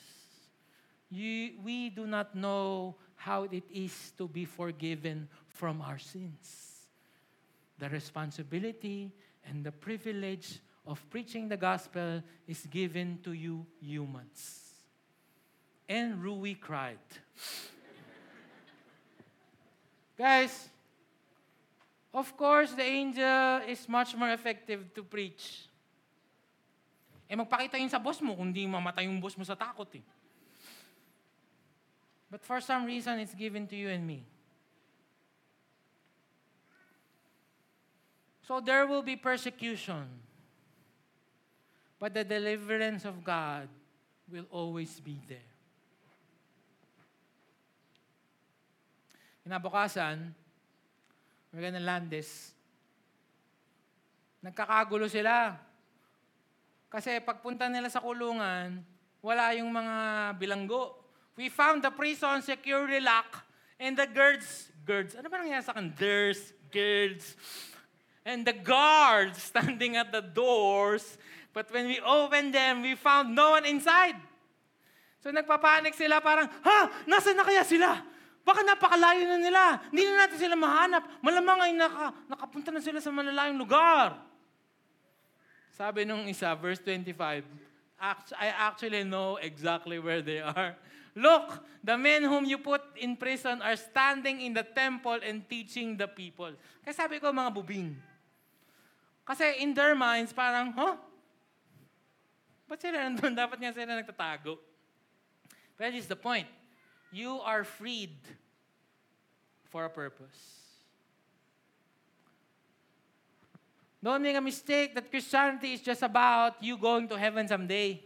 You, we do not know how it is to be forgiven from our sins. The responsibility and the privilege of preaching the gospel is given to you humans. and Rui cried. Guys, of course, the angel is much more effective to preach. Eh, magpakita yun sa boss mo kung di mamatay yung boss mo sa takot eh. But for some reason, it's given to you and me. So there will be persecution. But the deliverance of God will always be there. Kinabukasan, we're gonna land this. Nagkakagulo sila. Kasi pagpunta nila sa kulungan, wala yung mga bilanggo. We found the prison securely locked and the guards, guards, ano ba nangyayari sa akin? There's guards. And the guards standing at the doors. But when we opened them, we found no one inside. So nagpapanik sila parang, ha? Nasaan na kaya sila? Baka napakalayo na nila. Hindi na natin sila mahanap. Malamang ay naka, nakapunta na sila sa malalayong lugar. Sabi nung isa, verse 25, "Act- I actually know exactly where they are. Look, the men whom you put in prison are standing in the temple and teaching the people. Kaya sabi ko, mga bubing. Kasi in their minds, parang, huh? Ba't sila nandun? Dapat nga sila nagtatago. That is the point. You are freed for a purpose. Don't make a mistake that Christianity is just about you going to heaven someday.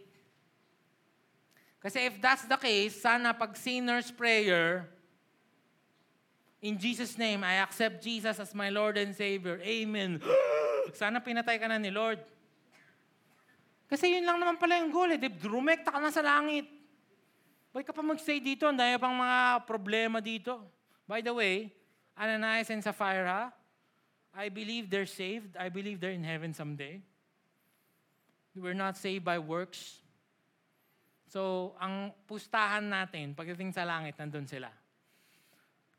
Kasi if that's the case, sana pag sinner's prayer, in Jesus' name, I accept Jesus as my Lord and Savior. Amen. sana pinatay ka na ni Lord. Kasi yun lang naman pala yung goal eh. Rumekta ka na sa langit. Bakit ka pa mag-stay dito? Ang dami pang mga problema dito. By the way, Ananias and Sapphira, I believe they're saved. I believe they're in heaven someday. We're not saved by works. So, ang pustahan natin, pagdating sa langit, nandun sila.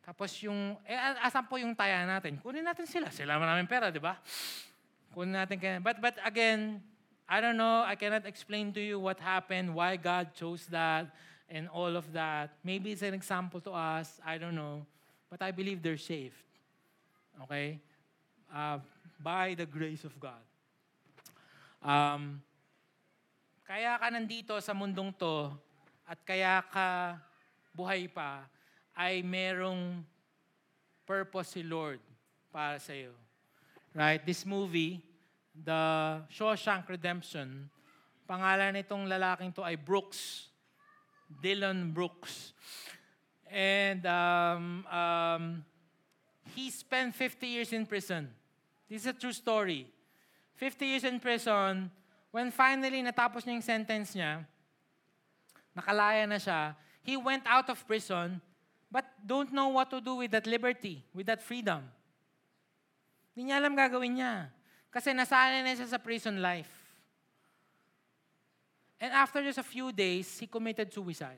Tapos yung, eh, asan po yung taya natin? Kunin natin sila. Sila maraming pera, di ba? Kunin natin kaya. But, but again, I don't know, I cannot explain to you what happened, why God chose that, and all of that. Maybe it's an example to us, I don't know. But I believe they're saved. Okay? Uh, by the grace of God. Um, kaya ka nandito sa mundong to at kaya ka buhay pa ay merong purpose si Lord para sa iyo. Right? This movie, The Shawshank Redemption, pangalan nitong lalaking to ay Brooks. Dylan Brooks. And um, um, he spent 50 years in prison. This is a true story. 50 years in prison, when finally natapos niya yung sentence niya, nakalaya na siya, he went out of prison, but don't know what to do with that liberty, with that freedom. Hindi niya alam gagawin niya. Kasi nasanay na siya sa prison life. And after just a few days, he committed suicide.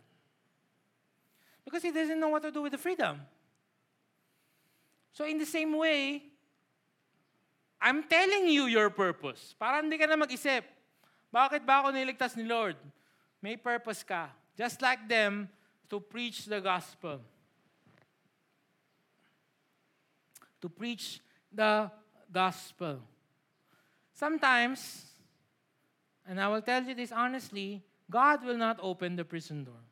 Because he doesn't know what to do with the freedom. So in the same way, I'm telling you your purpose. Para hindi ka na mag-isip. Bakit ba ako niligtas ni Lord? May purpose ka. Just like them, to preach the gospel. To preach the gospel. Sometimes, and I will tell you this honestly, God will not open the prison door.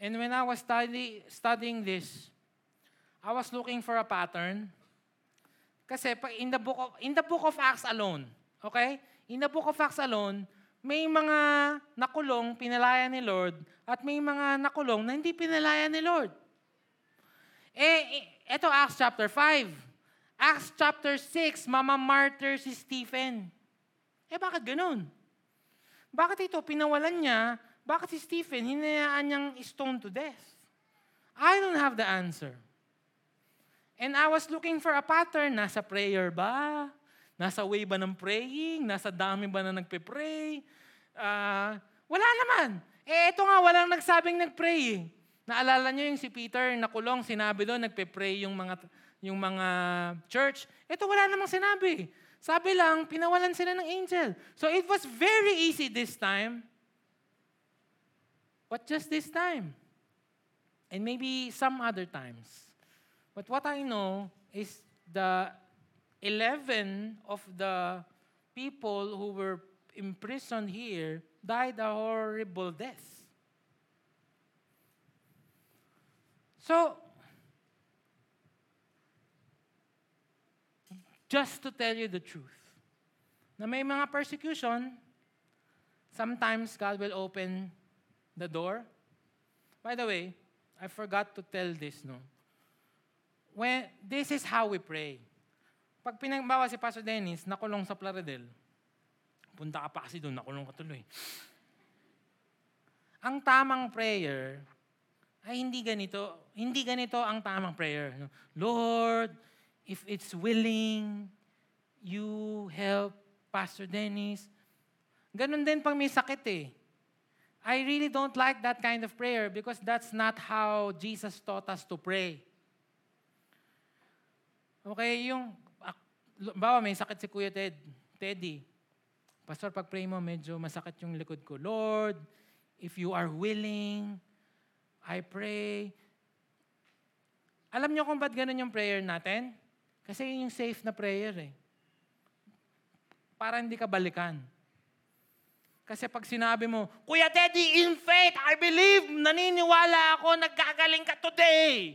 And when I was study, studying this, I was looking for a pattern. Kasi in the book of in the book of Acts alone, okay? In the book of Acts alone, may mga nakulong pinalaya ni Lord at may mga nakulong na hindi pinalaya ni Lord. Eh, eh, eto Acts chapter 5. Acts chapter 6, mama martyr si Stephen. Eh, bakit ganun? Bakit ito, pinawalan niya, bakit si Stephen, hinayaan niyang stone to death? I don't have the answer. And I was looking for a pattern. Nasa prayer ba? Nasa way ba ng praying? Nasa dami ba na nagpe-pray? Ah, wala naman. Eh, ito nga, walang nagsabing nag-pray. Naalala niyo yung si Peter nakulong, sinabi doon, nagpe-pray yung mga, yung mga church. Ito, wala namang sinabi. Sabi lang, pinawalan sila ng angel. So it was very easy this time. But just this time. And maybe some other times. But what I know is the 11 of the people who were imprisoned here died a horrible death. So, just to tell you the truth, na may mga persecution, sometimes God will open the door. By the way, I forgot to tell this, no? When, this is how we pray. Pag pinagbawa si Pastor Dennis, nakulong sa Plaridel, punta ka pa kasi doon, nakulong ka tuloy. Ang tamang prayer ay hindi ganito. Hindi ganito ang tamang prayer. Lord, if it's willing, you help Pastor Dennis. Ganon din pag may sakit eh. I really don't like that kind of prayer because that's not how Jesus taught us to pray. Okay, yung, bawa may sakit si Kuya Ted, Teddy. Pastor, pag pray mo, medyo masakit yung likod ko. Lord, if you are willing, I pray. Alam niyo kung ba't ganun yung prayer natin? Kasi yun yung safe na prayer eh. Para hindi ka balikan. Kasi pag sinabi mo, Kuya Teddy, in faith, I believe, naniniwala ako, nagkagaling ka today.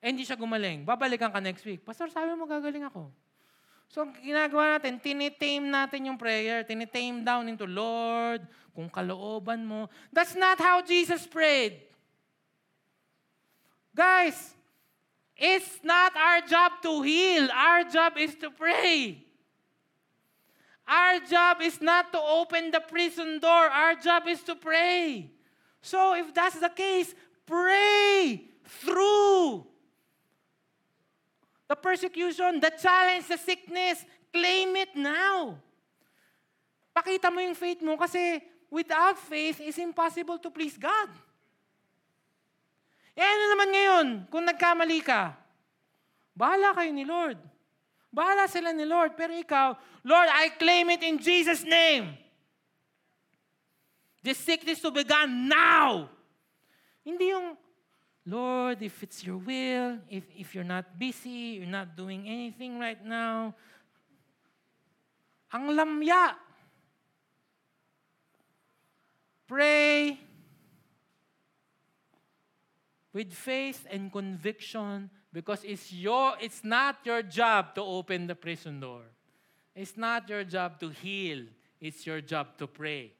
Eh, hindi siya gumaling. Babalikan ka next week. Pastor, sabi mo gagaling ako. So, ang ginagawa natin, tinitame natin yung prayer, tinitame down into Lord, kung kalooban mo. That's not how Jesus prayed. Guys, it's not our job to heal. Our job is to pray. Our job is not to open the prison door. Our job is to pray. So if that's the case, pray through the persecution, the challenge, the sickness. Claim it now. Pakita mo yung faith mo kasi without faith, it's impossible to please God. Eh ano naman ngayon, kung nagkamali ka, bahala kayo ni Lord. Bahala sila ni Lord. Pero ikaw, Lord, I claim it in Jesus' name. This sickness to be gone now. Hindi yung, Lord, if it's your will, if, if you're not busy, you're not doing anything right now, ang lamya. Pray with faith and conviction because it's your it's not your job to open the prison door. It's not your job to heal. It's your job to pray.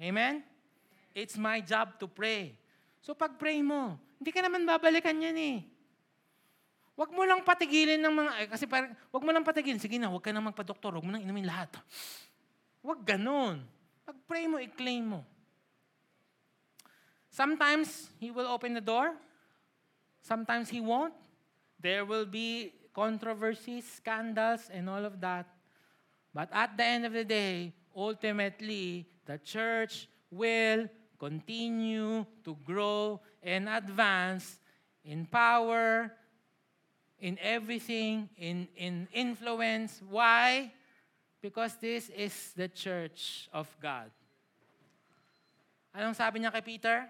Amen? It's my job to pray. So pag pray mo, hindi ka naman babalikan yan eh. Huwag mo lang patigilin ng mga, eh, kasi parang, huwag mo lang patigilin, sige na, huwag ka na magpa-doktor, huwag mo nang inumin lahat. Huwag ganun. Pag pray mo, i-claim mo. Sometimes, He will open the door. Sometimes He won't. There will be controversies, scandals, and all of that. But at the end of the day, ultimately, the church will continue to grow and advance in power, in everything, in, in influence. Why? Because this is the church of God. Anong sabi niya kay Peter?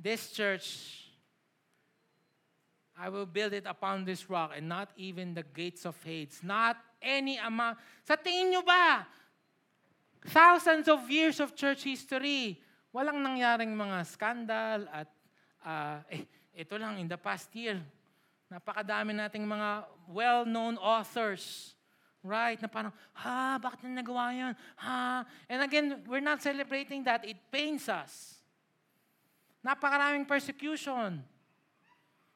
This church I will build it upon this rock and not even the gates of Hades. Not any amount. Sa tingin nyo ba, thousands of years of church history, walang nangyaring mga scandal at ah, eh, ito lang in the past year, napakadami nating mga well-known authors. Right? Na parang, ha, bakit na nagawa yan? Ha? And again, we're not celebrating that. It pains us. Napakaraming persecution.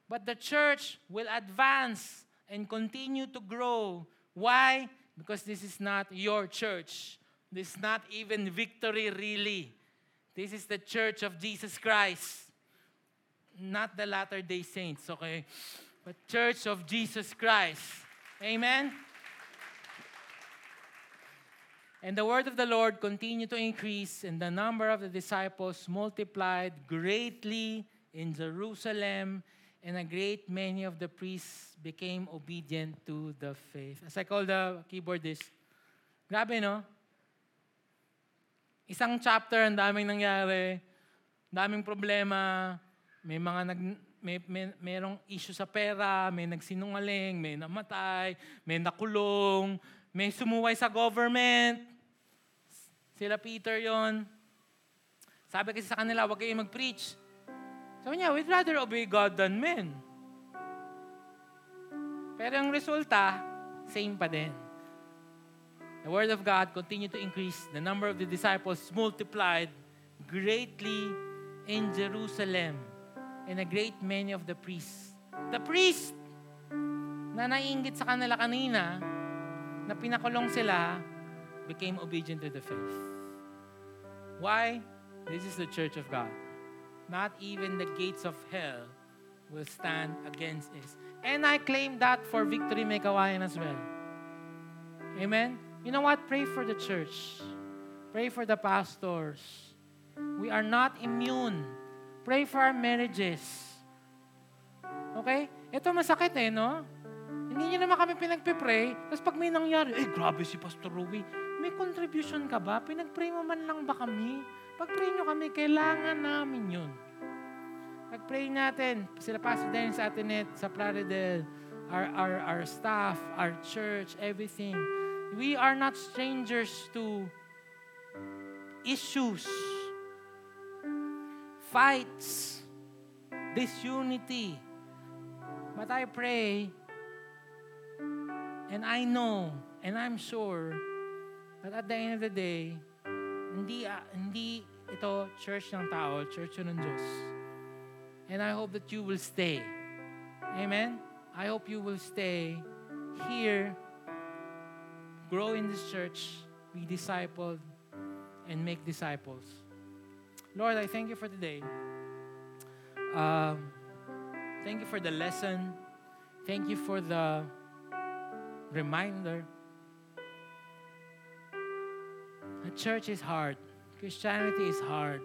But the church will advance and continue to grow. Why? Because this is not your church. This is not even victory, really. This is the church of Jesus Christ. Not the Latter day Saints, okay? But church of Jesus Christ. Amen? And the word of the Lord continued to increase, and the number of the disciples multiplied greatly in Jerusalem, and a great many of the priests became obedient to the faith. As I call the keyboard this, grabe no? Isang chapter, ang daming nangyari, daming problema, may mga nag, may, may, merong issue sa pera, may nagsinungaling, may namatay, may nakulong, may sumuway sa government. Sila Peter yon. Sabi kasi sa kanila, huwag kayo mag-preach. Sabi niya, we'd rather obey God than men. Pero ang resulta, same pa din. The word of God continued to increase. The number of the disciples multiplied greatly in Jerusalem. And a great many of the priests. The priest na naiingit sa kanila kanina, na pinakulong sila, became obedient to the faith. Why? This is the church of God. Not even the gates of hell will stand against this. And I claim that for Victory Mekawayan as well. Amen? You know what? Pray for the church. Pray for the pastors. We are not immune. Pray for our marriages. Okay? Ito masakit eh, no? Hindi niyo naman kami pinagpipray, tapos pag may nangyari, eh, grabe si Pastor Rui. May contribution ka ba? Pinagpray mo man lang ba kami? Pag-pray nyo kami, kailangan namin yun. Pag-pray natin, sila Pastor Dennis Atinet, sa Plaridel, our, our, our staff, our church, everything. We are not strangers to issues, fights, disunity. But I pray, and I know, and I'm sure, that at the end of the day, hindi, ah, hindi ito church ng tao, church ng Diyos. And I hope that you will stay. Amen? I hope you will stay here, grow in this church, be discipled, and make disciples. Lord, I thank you for today. Um, thank you for the lesson. Thank you for the reminder. The church is hard. Christianity is hard.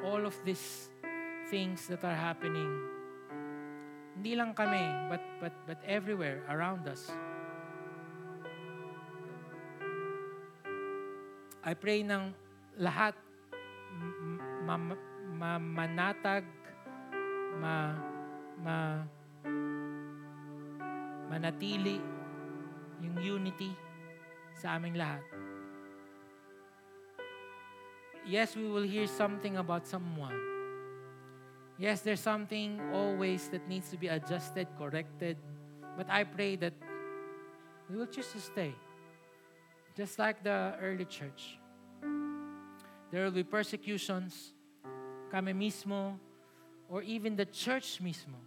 All of these things that are happening, hindi lang kami, but, but, but everywhere around us. I pray ng lahat m- ma- ma- manatag, ma, ma, manatili yung unity sa aming lahat. Yes, we will hear something about someone. Yes, there's something always that needs to be adjusted, corrected. But I pray that we will choose to stay. Just like the early church. There will be persecutions, kami mismo, or even the church mismo.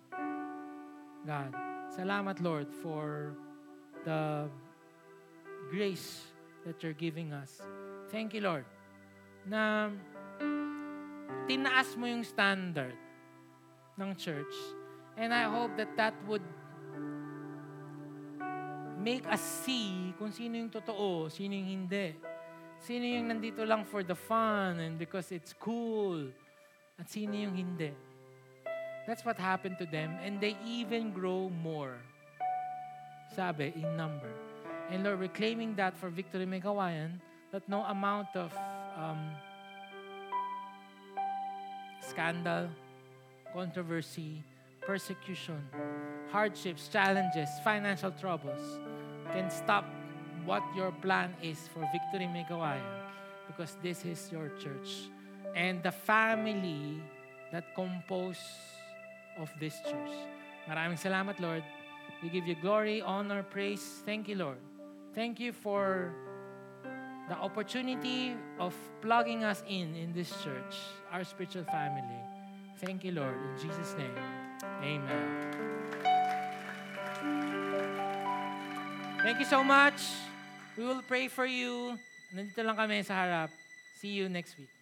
God, salamat Lord for the grace that you're giving us. Thank you Lord na tinaas mo yung standard ng church. And I hope that that would make us see kung sino yung totoo, sino yung hindi. Sino yung nandito lang for the fun and because it's cool. At sino yung hindi. That's what happened to them. And they even grow more. Sabi, in number. And Lord, we're claiming that for Victory Megawayan, that no amount of um, scandal, controversy, persecution, hardships, challenges, financial troubles can stop what your plan is for Victory Megawayan because this is your church and the family that compose of this church. Maraming salamat, Lord. We give you glory, honor, praise. Thank you, Lord. Thank you for the opportunity of plugging us in in this church, our spiritual family. Thank you, Lord. In Jesus' name, amen. Thank you so much. We will pray for you. Nandito lang kami sa harap. See you next week.